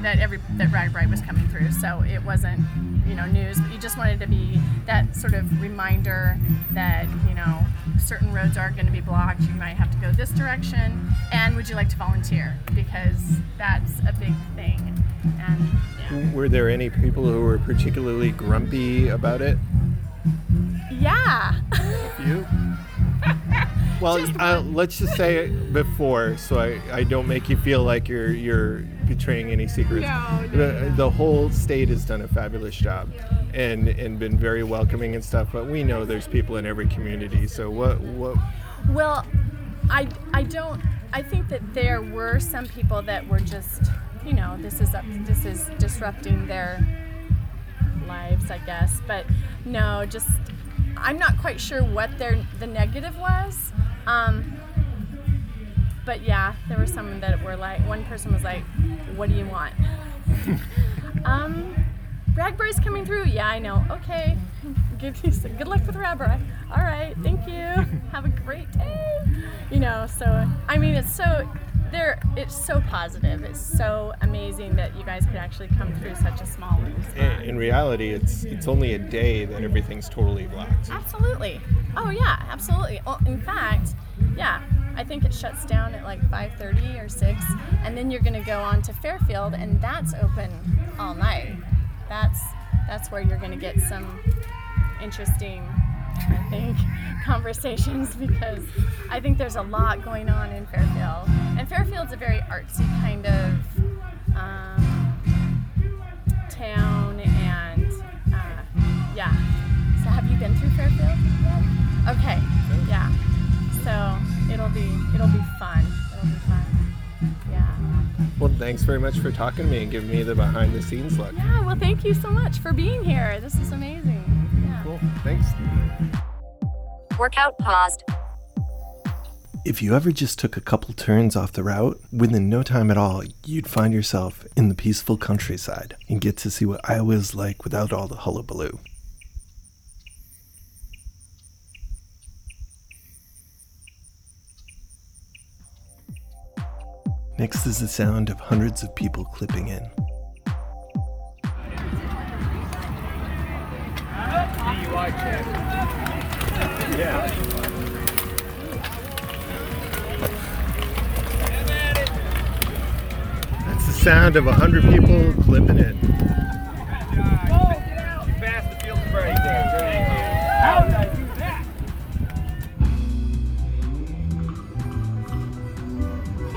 that every that RAGBRAI was coming through. So it wasn't, you know, news, but you just wanted to be that sort of reminder that, you know, certain roads are going to be blocked. You might have to go this direction. And would you like to volunteer? Because that's a big thing. And Were there any people who were particularly grumpy about it? yeah. You? Well, uh, let's just say it before, so I, I don't make you feel like you're you're betraying any secrets. No, The, the whole state has done a fabulous job, and and been very welcoming and stuff. But we know there's people in every community. So what what Well, I I don't. I think that there were some people that were just, you know, this is up, this is disrupting their lives, I guess. But no, just I'm not quite sure what their the negative was. Um, but yeah, there were some that were like, one person was like, "What do you want?" um, RAGBRAI's coming through. Yeah, I know. Okay, give good luck with RAGBRAI. All right, thank you. Have a great day. You know, so I mean, it's so there. It's so positive. It's so amazing that you guys could actually come through such a small room. in, in reality, it's it's only a day that everything's totally blocked. Absolutely. Oh yeah, absolutely. Well, in fact, yeah, I think it shuts down at like 5:30 or 6, and then you're going to go on to Fairfield, and that's open all night. That's that's where you're going to get some interesting, I think, conversations because I think there's a lot going on in Fairfield, and Fairfield's a very artsy kind of. Um, town, and uh, yeah. So have you been through Fairfield yet? Okay, yeah. So it'll be it'll be fun. It'll be fun. Yeah. Well, thanks very much for talking to me and giving me the behind the scenes look. Yeah. Well, thank you so much for being here. This is amazing. Yeah. Cool. Thanks. Workout paused. If you ever just took a couple turns off the route, within no time at all, you'd find yourself in the peaceful countryside and get to see what Iowa is like without all the hullabaloo. Next is the sound of hundreds of people clipping in. Yeah. That's the sound of a hundred people clipping it.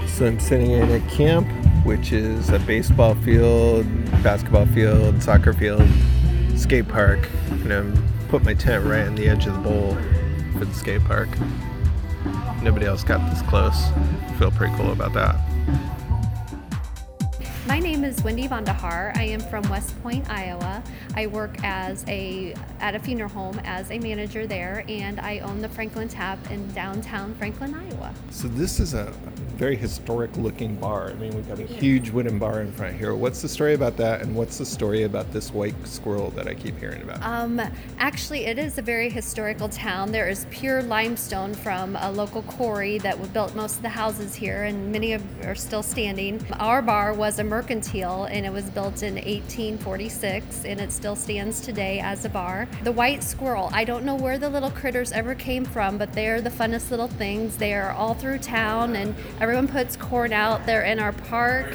So I'm sitting in a camp, which is a baseball field, basketball field, soccer field, skate park, and I'm put my tent right on the edge of the bowl for the skate park. Nobody else got this close. Feel pretty cool about that. My name is Wendy Vondahar. I am from West Point, Iowa. I work as a at a funeral home as a manager there, and I own the Franklin Tap in downtown Franklin, Iowa. So this is a very historic looking bar. I mean, we've got a huge wooden bar in front here. What's the story about that, and what's the story about this white squirrel that I keep hearing about? Um, actually, it is a very historical town. There is pure limestone from a local quarry that built most of the houses here, and many of are still standing. Our bar was a mercantile, and it was built in 1846, and it still stands today as a bar. The white squirrel. I don't know where the little critters ever came from, but they're the funnest little things. They are all through town, and everyone puts corn out. They're in our park,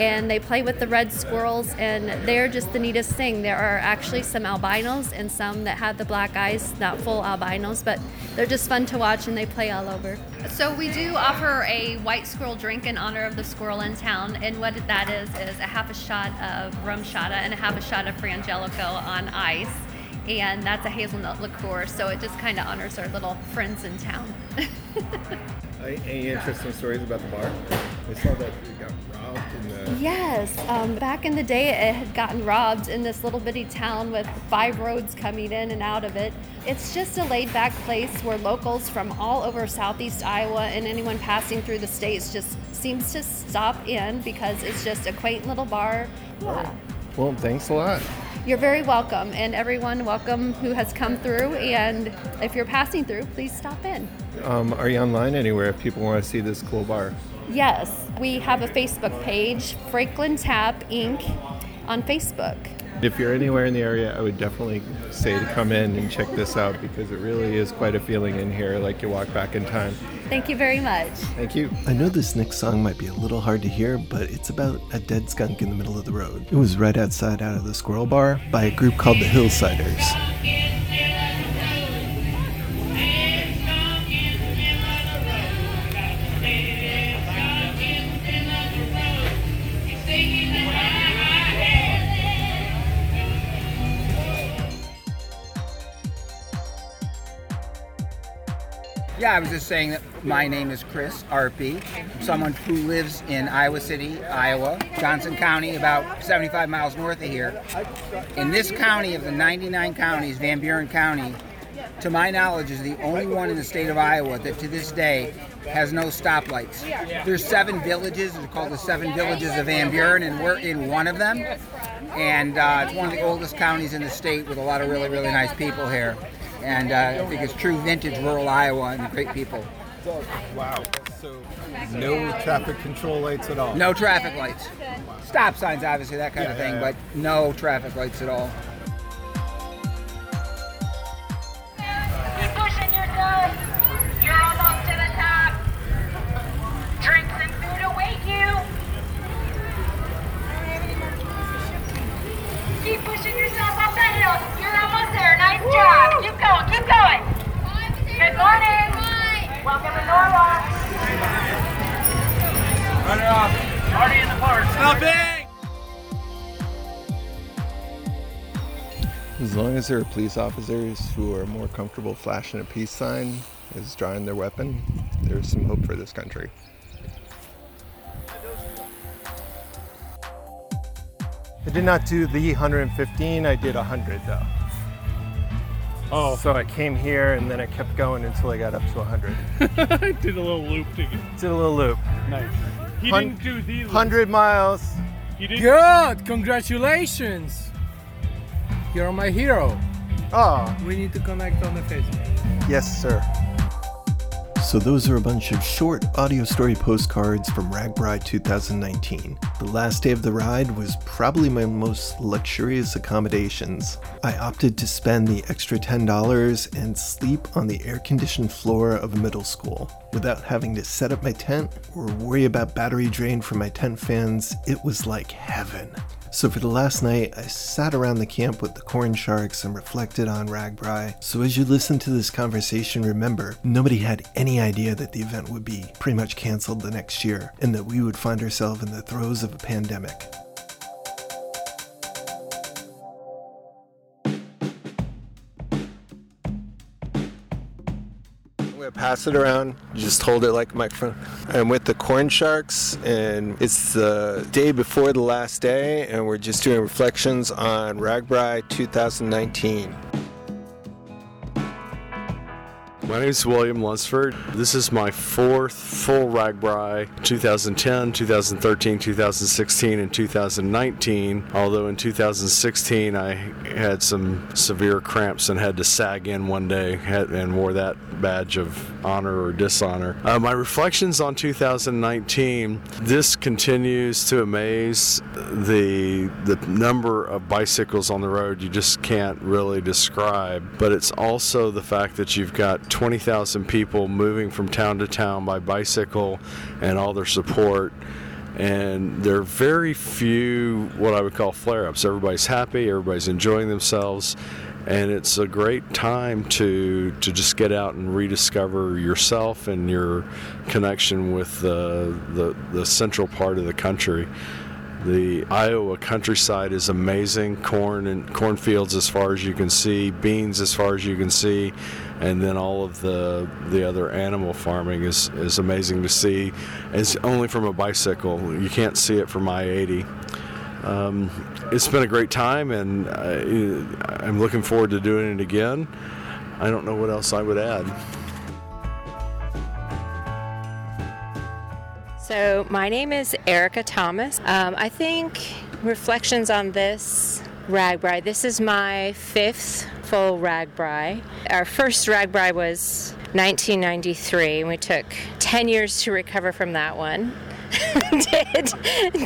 and they play with the red squirrels, and they're just the neatest thing. There are actually some albinos and some that have the black eyes, not full albinos, but they're just fun to watch, and they play all over. So we do offer a white squirrel drink in honor of the squirrel in town, and what that is is a half a shot of RumChata and a half a shot of frangelico on ice and that's a hazelnut liqueur, so it just kind of honors our little friends in town. Any interesting stories about the bar? I saw that it got robbed in the. Yes, um, back in the day, it had gotten robbed in this little bitty town with five roads coming in and out of it. It's just a laid back place where locals from all over southeast Iowa and anyone passing through the states just seems to stop in because it's just a quaint little bar. Yeah. Well, thanks a lot. You're very welcome, and everyone welcome who has come through. And if you're passing through, please stop in. Um, are you online anywhere if people want to see this cool bar? Yes, we have a Facebook page, Franklin Tap Inc., on Facebook. If you're anywhere in the area, I would definitely say to come in and check this out because it really is quite a feeling in here, like you walk back in time. Thank you very much. Thank you. I know this next song might be a little hard to hear, but it's about a dead skunk in the middle of the road. It was right outside out of the Squirrel Bar by a group called the Hillsiders. Yeah, I was just saying that my name is Chris Arpey, someone who lives in Iowa City, Iowa, Johnson County, about 75 miles north of here. In this county of the 99 counties, Van Buren County, to my knowledge, is the only one in the state of Iowa that to this day has no stoplights. There's seven villages, they're called the seven villages of Van Buren, and we're in one of them. And uh, it's one of the oldest counties in the state with a lot of really, really nice people here. And uh, I think it's true vintage rural Iowa and great people. Wow. So no traffic control lights at all. No traffic lights. Stop signs, obviously, that kind of thing, yeah, but no traffic lights at all. Keep pushing yourself. You're Keep pushing yourself up the hill. You're almost there. Nice job. Keep going. Keep going. Good morning. Welcome to Norwalk. Run it off. Party in the park. Stop it. as there are police officers who are more comfortable flashing a peace sign as drawing their weapon, there's some hope for this country. I did not do the 115, I did 100 though. Oh. So I came here and then I kept going until I got up to 100. I did a little loop to get. Did a little loop. Nice. He Hun- didn't do these. 100 miles. You didn't. Good! Congratulations! You're my hero. Oh. We need to connect on the Facebook. Yes, sir. So those are a bunch of short audio story postcards from RAGBRAI 2019. The last day of the ride was probably my most luxurious accommodations. I opted to spend the extra $10 and sleep on the air-conditioned floor of a middle school. Without having to set up my tent or worry about battery drain from my tent fans, it was like heaven. So for the last night, I sat around the camp with the corn sharks and reflected on RAGBRAI. So as you listen to this conversation, remember, nobody had any idea that the event would be pretty much canceled the next year and that we would find ourselves in the throes of a pandemic. Pass it around. Just hold it like a microphone. I'm with the Corn Sharks, and it's the day before the last day, and we're just doing reflections on RAGBRAI 2019. My name is William Lunsford. This is my fourth full RAGBRAI 2010, 2013, 2016, and 2019. Although in 2016 I had some severe cramps and had to sag in one day and wore that badge of honor or dishonor. Uh, my reflections on 2019 this continues to amaze the the number of bicycles on the road you just can't really describe but it's also the fact that you've got 20,000 people moving from town to town by bicycle and all their support and there are very few what I would call flare ups. Everybody's happy, everybody's enjoying themselves, and it's a great time to to just get out and rediscover yourself and your connection with the the, the central part of the country. The Iowa countryside is amazing. Corn and cornfields as far as you can see, beans as far as you can see, and then all of the the other animal farming is, is amazing to see. It's only from a bicycle. You can't see it from I-80. Um, it's been a great time, and uh, I'm looking forward to doing it again. I don't know what else I would add. So, my name is Erica Thomas. Um, I think reflections on this RAGBRAI. This is my fifth full RAGBRAI. Our first RAGBRAI was 1993, and we took 10 years to recover from that one. did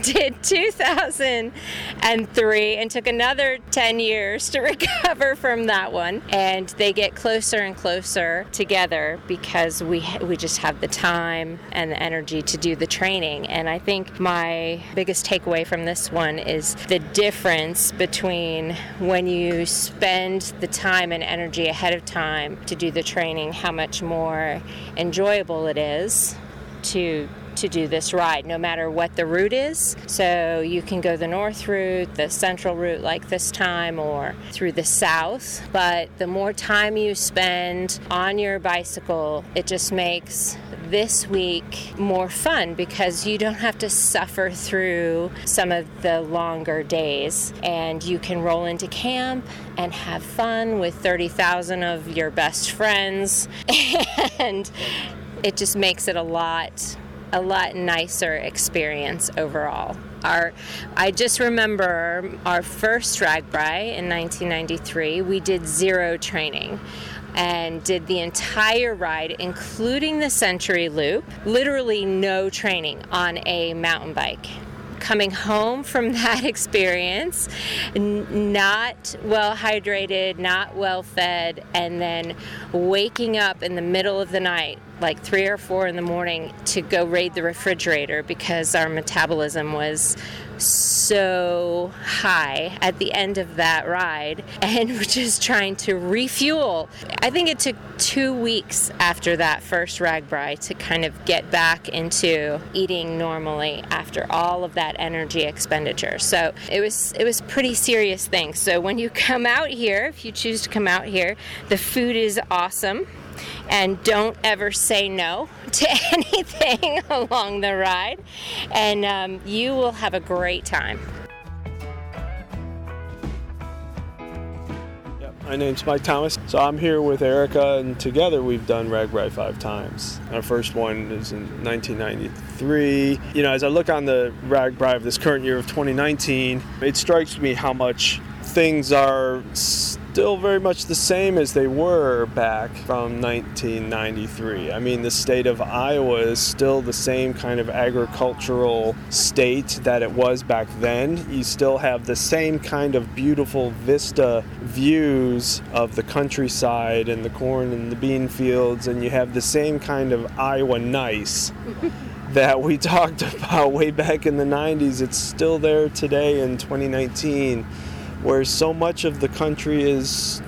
did 2003 and took another 10 years to recover from that one. And they get closer and closer together because we we just have the time and the energy to do the training. And I think my biggest takeaway from this one is the difference between when you spend the time and energy ahead of time to do the training how much more enjoyable it is to to do this ride no matter what the route is. So you can go the north route the central route like this time or through the south. But the more time you spend on your bicycle it just makes this week more fun because you don't have to suffer through some of the longer days. And you can roll into camp and have fun with 30,000 of your best friends. And it just makes it a lot a lot nicer experience overall. Our, I just remember our first RAGBRAI in 1993. We did zero training and did the entire ride, including the Century Loop. Literally no training on a mountain bike coming home from that experience, n- not well hydrated, not well fed, and then waking up in the middle of the night, like three or four in the morning, to go raid the refrigerator because our metabolism was so high at the end of that ride and we're just trying to refuel. I think it took two weeks after that first RAGBRAI to kind of get back into eating normally after all of that energy expenditure. So it was it was pretty serious thing. So when you come out here, if you choose to come out here, the food is awesome and don't ever say no to anything along the ride, and um, you will have a great time. My name's Mike Thomas. So I'm here with Erica, and together we've done RAGBRAI five times. Our first one is in 1993. You know, as I look on the RAGBRAI of this current year of 2019, it strikes me how much things are still very much the same as they were back from 1993. I mean, the state of Iowa is still the same kind of agricultural state that it was back then. You still have the same kind of beautiful vista views of the countryside and the corn and the bean fields, and you have the same kind of Iowa nice. that we talked about way back in the 90s, it's still there today in 2019 where so much of the country is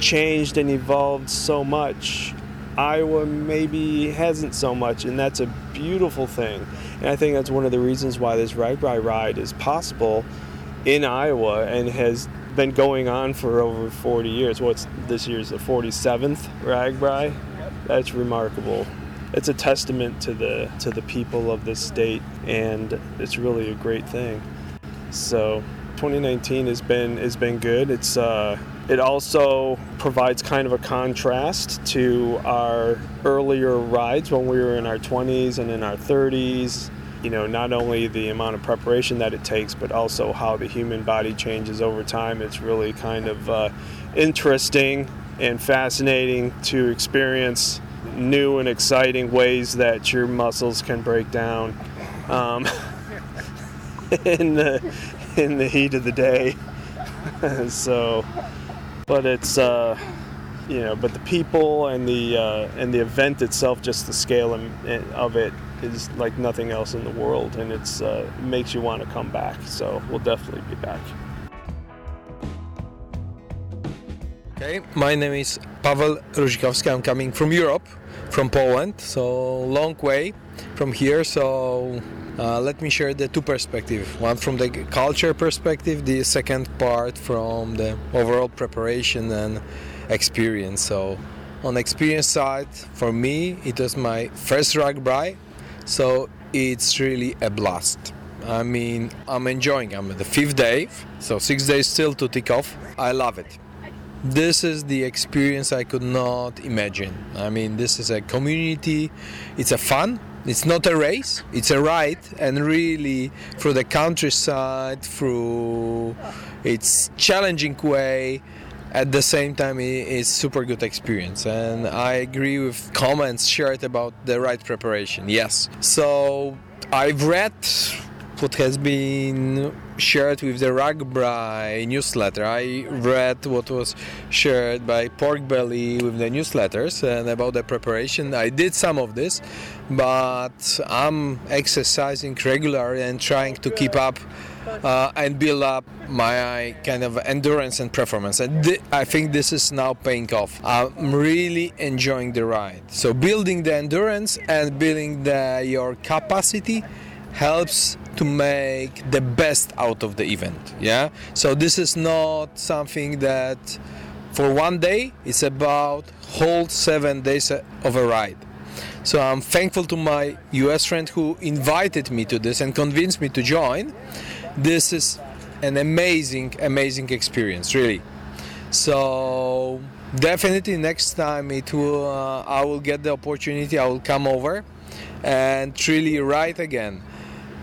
changed and evolved so much. Iowa maybe hasn't so much, and that's a beautiful thing. And I think that's one of the reasons why this RAGBRAI ride is possible in Iowa and has been going on for over 40 years. What's this year's the 47th RAGBRAI? That's remarkable. It's a testament to the to the people of this state, and it's really a great thing. So 2019 has been has been good. It's uh, it also provides kind of a contrast to our earlier rides when we were in our 20s and in our 30s. You know, not only the amount of preparation that it takes, but also how the human body changes over time. It's really kind of uh, interesting and fascinating to experience new and exciting ways that your muscles can break down. Um, in the in the heat of the day. so, but it's uh, you know, but the people and the uh, and the event itself, just the scale of it is like nothing else in the world, and it's uh, makes you want to come back. So we'll definitely be back. Okay, my name is Pavel Ruzikowski. I'm coming from Europe, from Poland, so long way from here. So uh, let me share the two perspectives one from the culture perspective the second part from the overall preparation and experience. So on experience side for me it was my first RAGBRAI so it's really a blast. I mean i'm enjoying i'm the fifth day so six days still to tick off. I love it. This is the experience i could not imagine. I mean this is a community it's a fun it's not a race, it's a ride, and really through the countryside, through its challenging way, at the same time it's super good experience and i agree with comments shared about the right preparation yes. So i've read what has been shared with the RAGBRAI newsletter. I read what was shared by Pork Belly with the newsletters and about the preparation. I did some of this, but I'm exercising regularly and trying to keep up uh, and build up my kind of endurance and performance. And th- I think this is now paying off. I'm really enjoying the ride. So building the endurance and building the your capacity helps to make the best out of the event yeah? So this is not something that for one day it's about whole seven days of a ride. So i'm thankful to my us friend who invited me to this and convinced me to join. This is an amazing amazing experience really. So definitely next time it will uh, i will get the opportunity i will come over and really ride again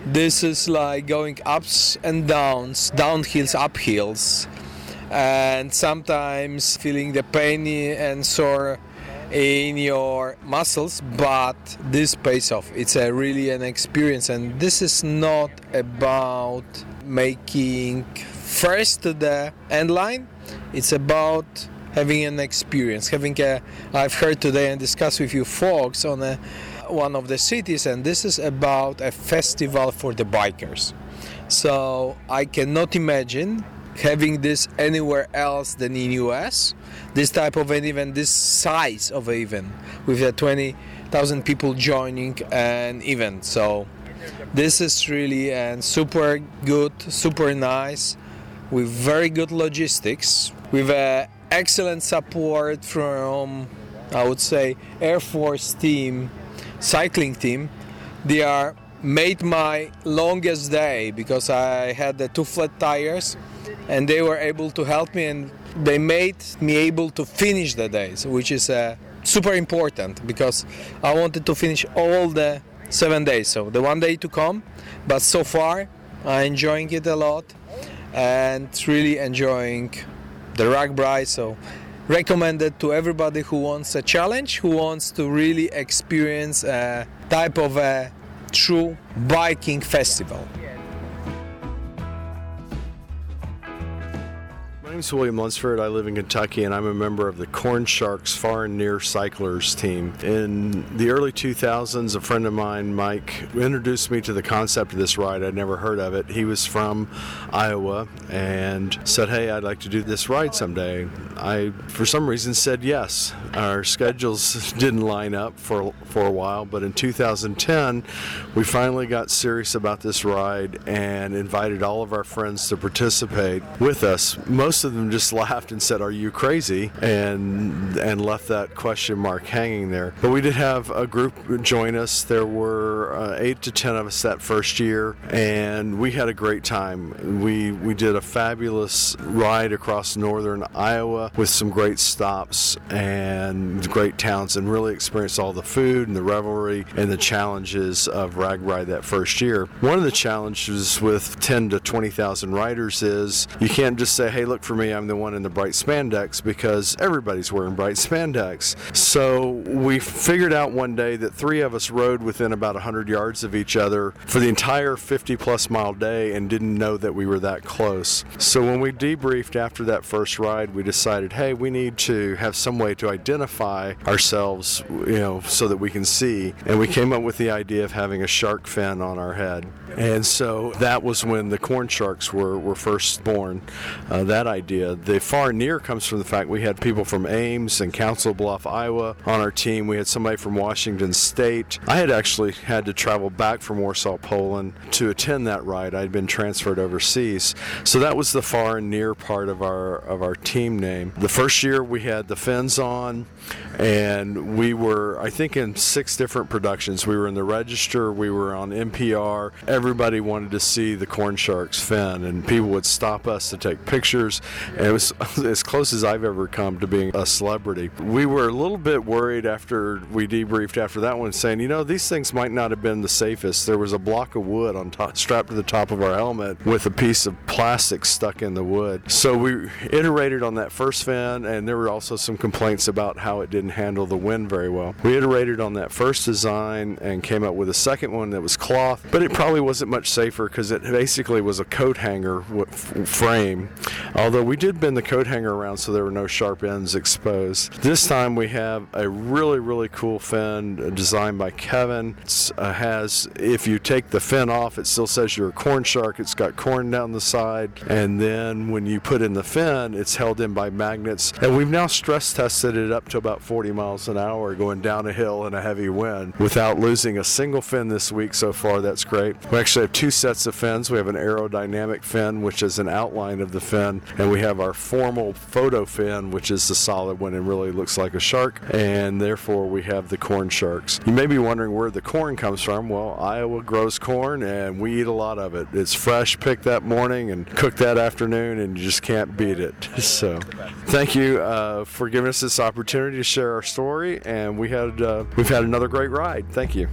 this is like going ups and downs, downhills, uphills, and sometimes feeling the pain and sore in your muscles but this pays off. It's a really an experience and this is not about making first the end line it's about having an experience having a i've heard today and discussed with you folks on a one of the cities, and this is about a festival for the bikers. So I cannot imagine having this anywhere else than in US. This type of an event, this size of an event, with a 20,000 people joining an event. So this is really and super good, super nice, with very good logistics, with excellent support from, I would say, Air Force team, cycling team. They are made my longest day because I had the two flat tires and they were able to help me and they made me able to finish the days which is uh, super important because I wanted to finish all the seven days so the one day to come but so far I'm enjoying it a lot and really enjoying the RAGBRAI so recommended to everybody who wants a challenge who wants to really experience a type of a true biking festival. Name's William Lunsford. I live in Kentucky and I'm a member of the Corn Sharks Far and Near Cyclers team. In the early 2000s, a friend of mine, Mike, introduced me to the concept of this ride. I'd never heard of it. He was from Iowa and said, Hey, I'd like to do this ride someday. I, for some reason, said yes. Our schedules didn't line up for, for a while, but in 2010, we finally got serious about this ride and invited all of our friends to participate with us. Most of them just laughed and said, "Are you crazy?" and and left that question mark hanging there. But we did have a group join us. There were uh, eight to ten of us that first year, and we had a great time. We we did a fabulous ride across northern Iowa with some great stops and great towns, and really experienced all the food and the revelry and the challenges of RAGBRAI that first year. One of the challenges with 10 to 20,000 riders is you can't just say, "Hey, look for me, I'm the one in the bright spandex," because everybody's wearing bright spandex. So we figured out one day that three of us rode within about 100 yards of each other for the entire 50 plus mile day and didn't know that we were that close. So when we debriefed after that first ride, we decided, hey, we need to have some way to identify ourselves, you know, so that we can see. And we came up with the idea of having a shark fin on our head. And so that was when the corn sharks were, were first born, uh, that idea. The far near comes from the fact we had people from Ames and Council Bluff, Iowa on our team. We had somebody from Washington State. I had actually had to travel back from Warsaw, Poland to attend that ride. I'd been transferred overseas. So that was the far and near part of our of our team name. The first year we had the fins on and we were I think in six different productions. We were in the Register, we were on NPR. Everybody wanted to see the corn sharks fin and people would stop us to take pictures and it was as close as I've ever come to being a celebrity. We were a little bit worried after we debriefed after that one saying, you know, these things might not have been the safest. There was a block of wood on top strapped to the top of our helmet with a piece of plastic stuck in the wood. So we iterated on that first fin and there were also some complaints about how it didn't handle the wind very well. We iterated on that first design and came up with a second one that was cloth, but it probably wasn't much safer because it basically was a coat hanger frame. Although we did bend the coat hanger around so there were no sharp ends exposed. This time we have a really, really cool fin designed by Kevin. It uh, has, if you take the fin off, it still says you're a corn shark. It's got corn down the side. And then when you put in the fin, it's held in by magnets. And we've now stress tested it up to about 40 miles an hour going down a hill in a heavy wind without losing a single fin this week so far. That's great. We actually have two sets of fins. We have an aerodynamic fin, which is an outline of the fin, and we have our formal photo fin, which is the solid one and really looks like a shark, and therefore we have the corn sharks. You may be wondering where the corn comes from. Well, Iowa grows corn, and we eat a lot of it. It's fresh picked that morning and cooked that afternoon, and you just can't beat it. So, thank you uh, for giving us this opportunity to share our story, and we had uh, we've had another great ride. Thank you.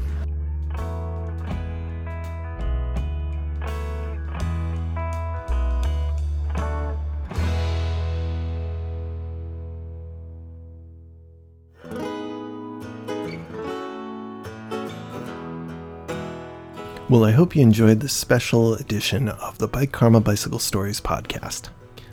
Well, I hope you enjoyed this special edition of the Bike Karma Bicycle Stories podcast.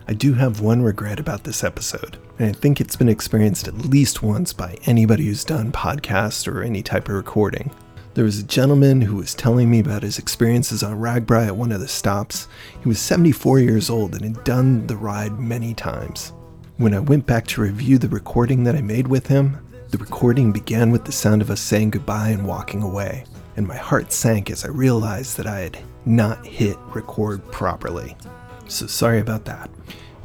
I do have one regret about this episode, and I think it's been experienced at least once by anybody who's done podcast or any type of recording. There was a gentleman who was telling me about his experiences on RAGBRAI at one of the stops. He was 74 years old and had done the ride many times. When I went back to review the recording that I made with him, the recording began with the sound of us saying goodbye and walking away, and my heart sank as I realized that I had not hit record properly. So sorry about that.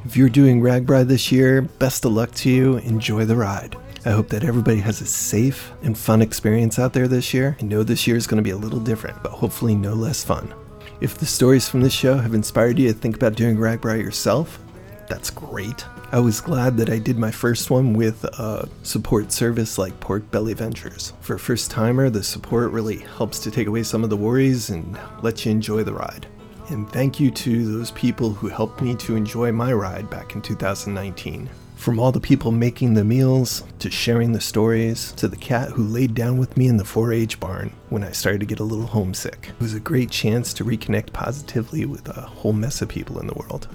If you're doing RAGBRAI this year, best of luck to you. Enjoy the ride. I hope that everybody has a safe and fun experience out there this year. I know this year is going to be a little different, but hopefully no less fun. If the stories from this show have inspired you to think about doing RAGBRAI yourself, that's great. I was glad that I did my first one with a support service like Pork Belly Ventures. For a first timer, the support really helps to take away some of the worries and let you enjoy the ride. And thank you to those people who helped me to enjoy my ride back in 2019. From all the people making the meals, to sharing the stories, to the cat who laid down with me in the 4 H barn when I started to get a little homesick. It was a great chance to reconnect positively with a whole mess of people in the world.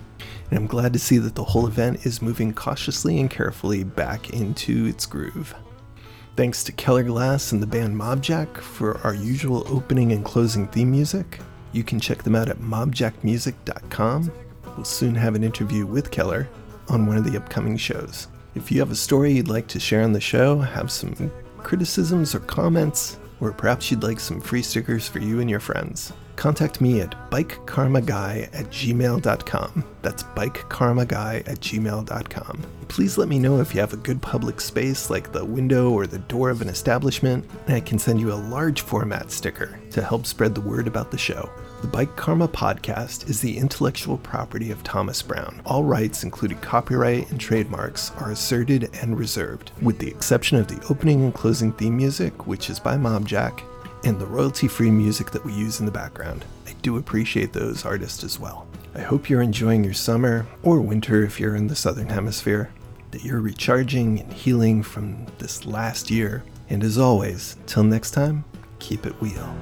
And I'm glad to see that the whole event is moving cautiously and carefully back into its groove. Thanks to Keller Glass and the band Mobjack for our usual opening and closing theme music. You can check them out at mobjackmusic.com. We'll soon have an interview with Keller on one of the upcoming shows. If you have a story you'd like to share on the show, have some criticisms or comments, or perhaps you'd like some free stickers for you and your friends, contact me at bikekarmaguy at gmail.com. That's bikekarmaguy at gmail.com. Please let me know if you have a good public space like the window or the door of an establishment, and I can send you a large format sticker to help spread the word about the show. The Bike Karma podcast is the intellectual property of Thomas Brown. All rights, including copyright and trademarks, are asserted and reserved, with the exception of the opening and closing theme music, which is by Mobjack, and the royalty free music that we use in the background. I do appreciate those artists as well. I hope you're enjoying your summer, or winter if you're in the southern hemisphere, that you're recharging and healing from this last year. And as always, till next time, keep it wheel.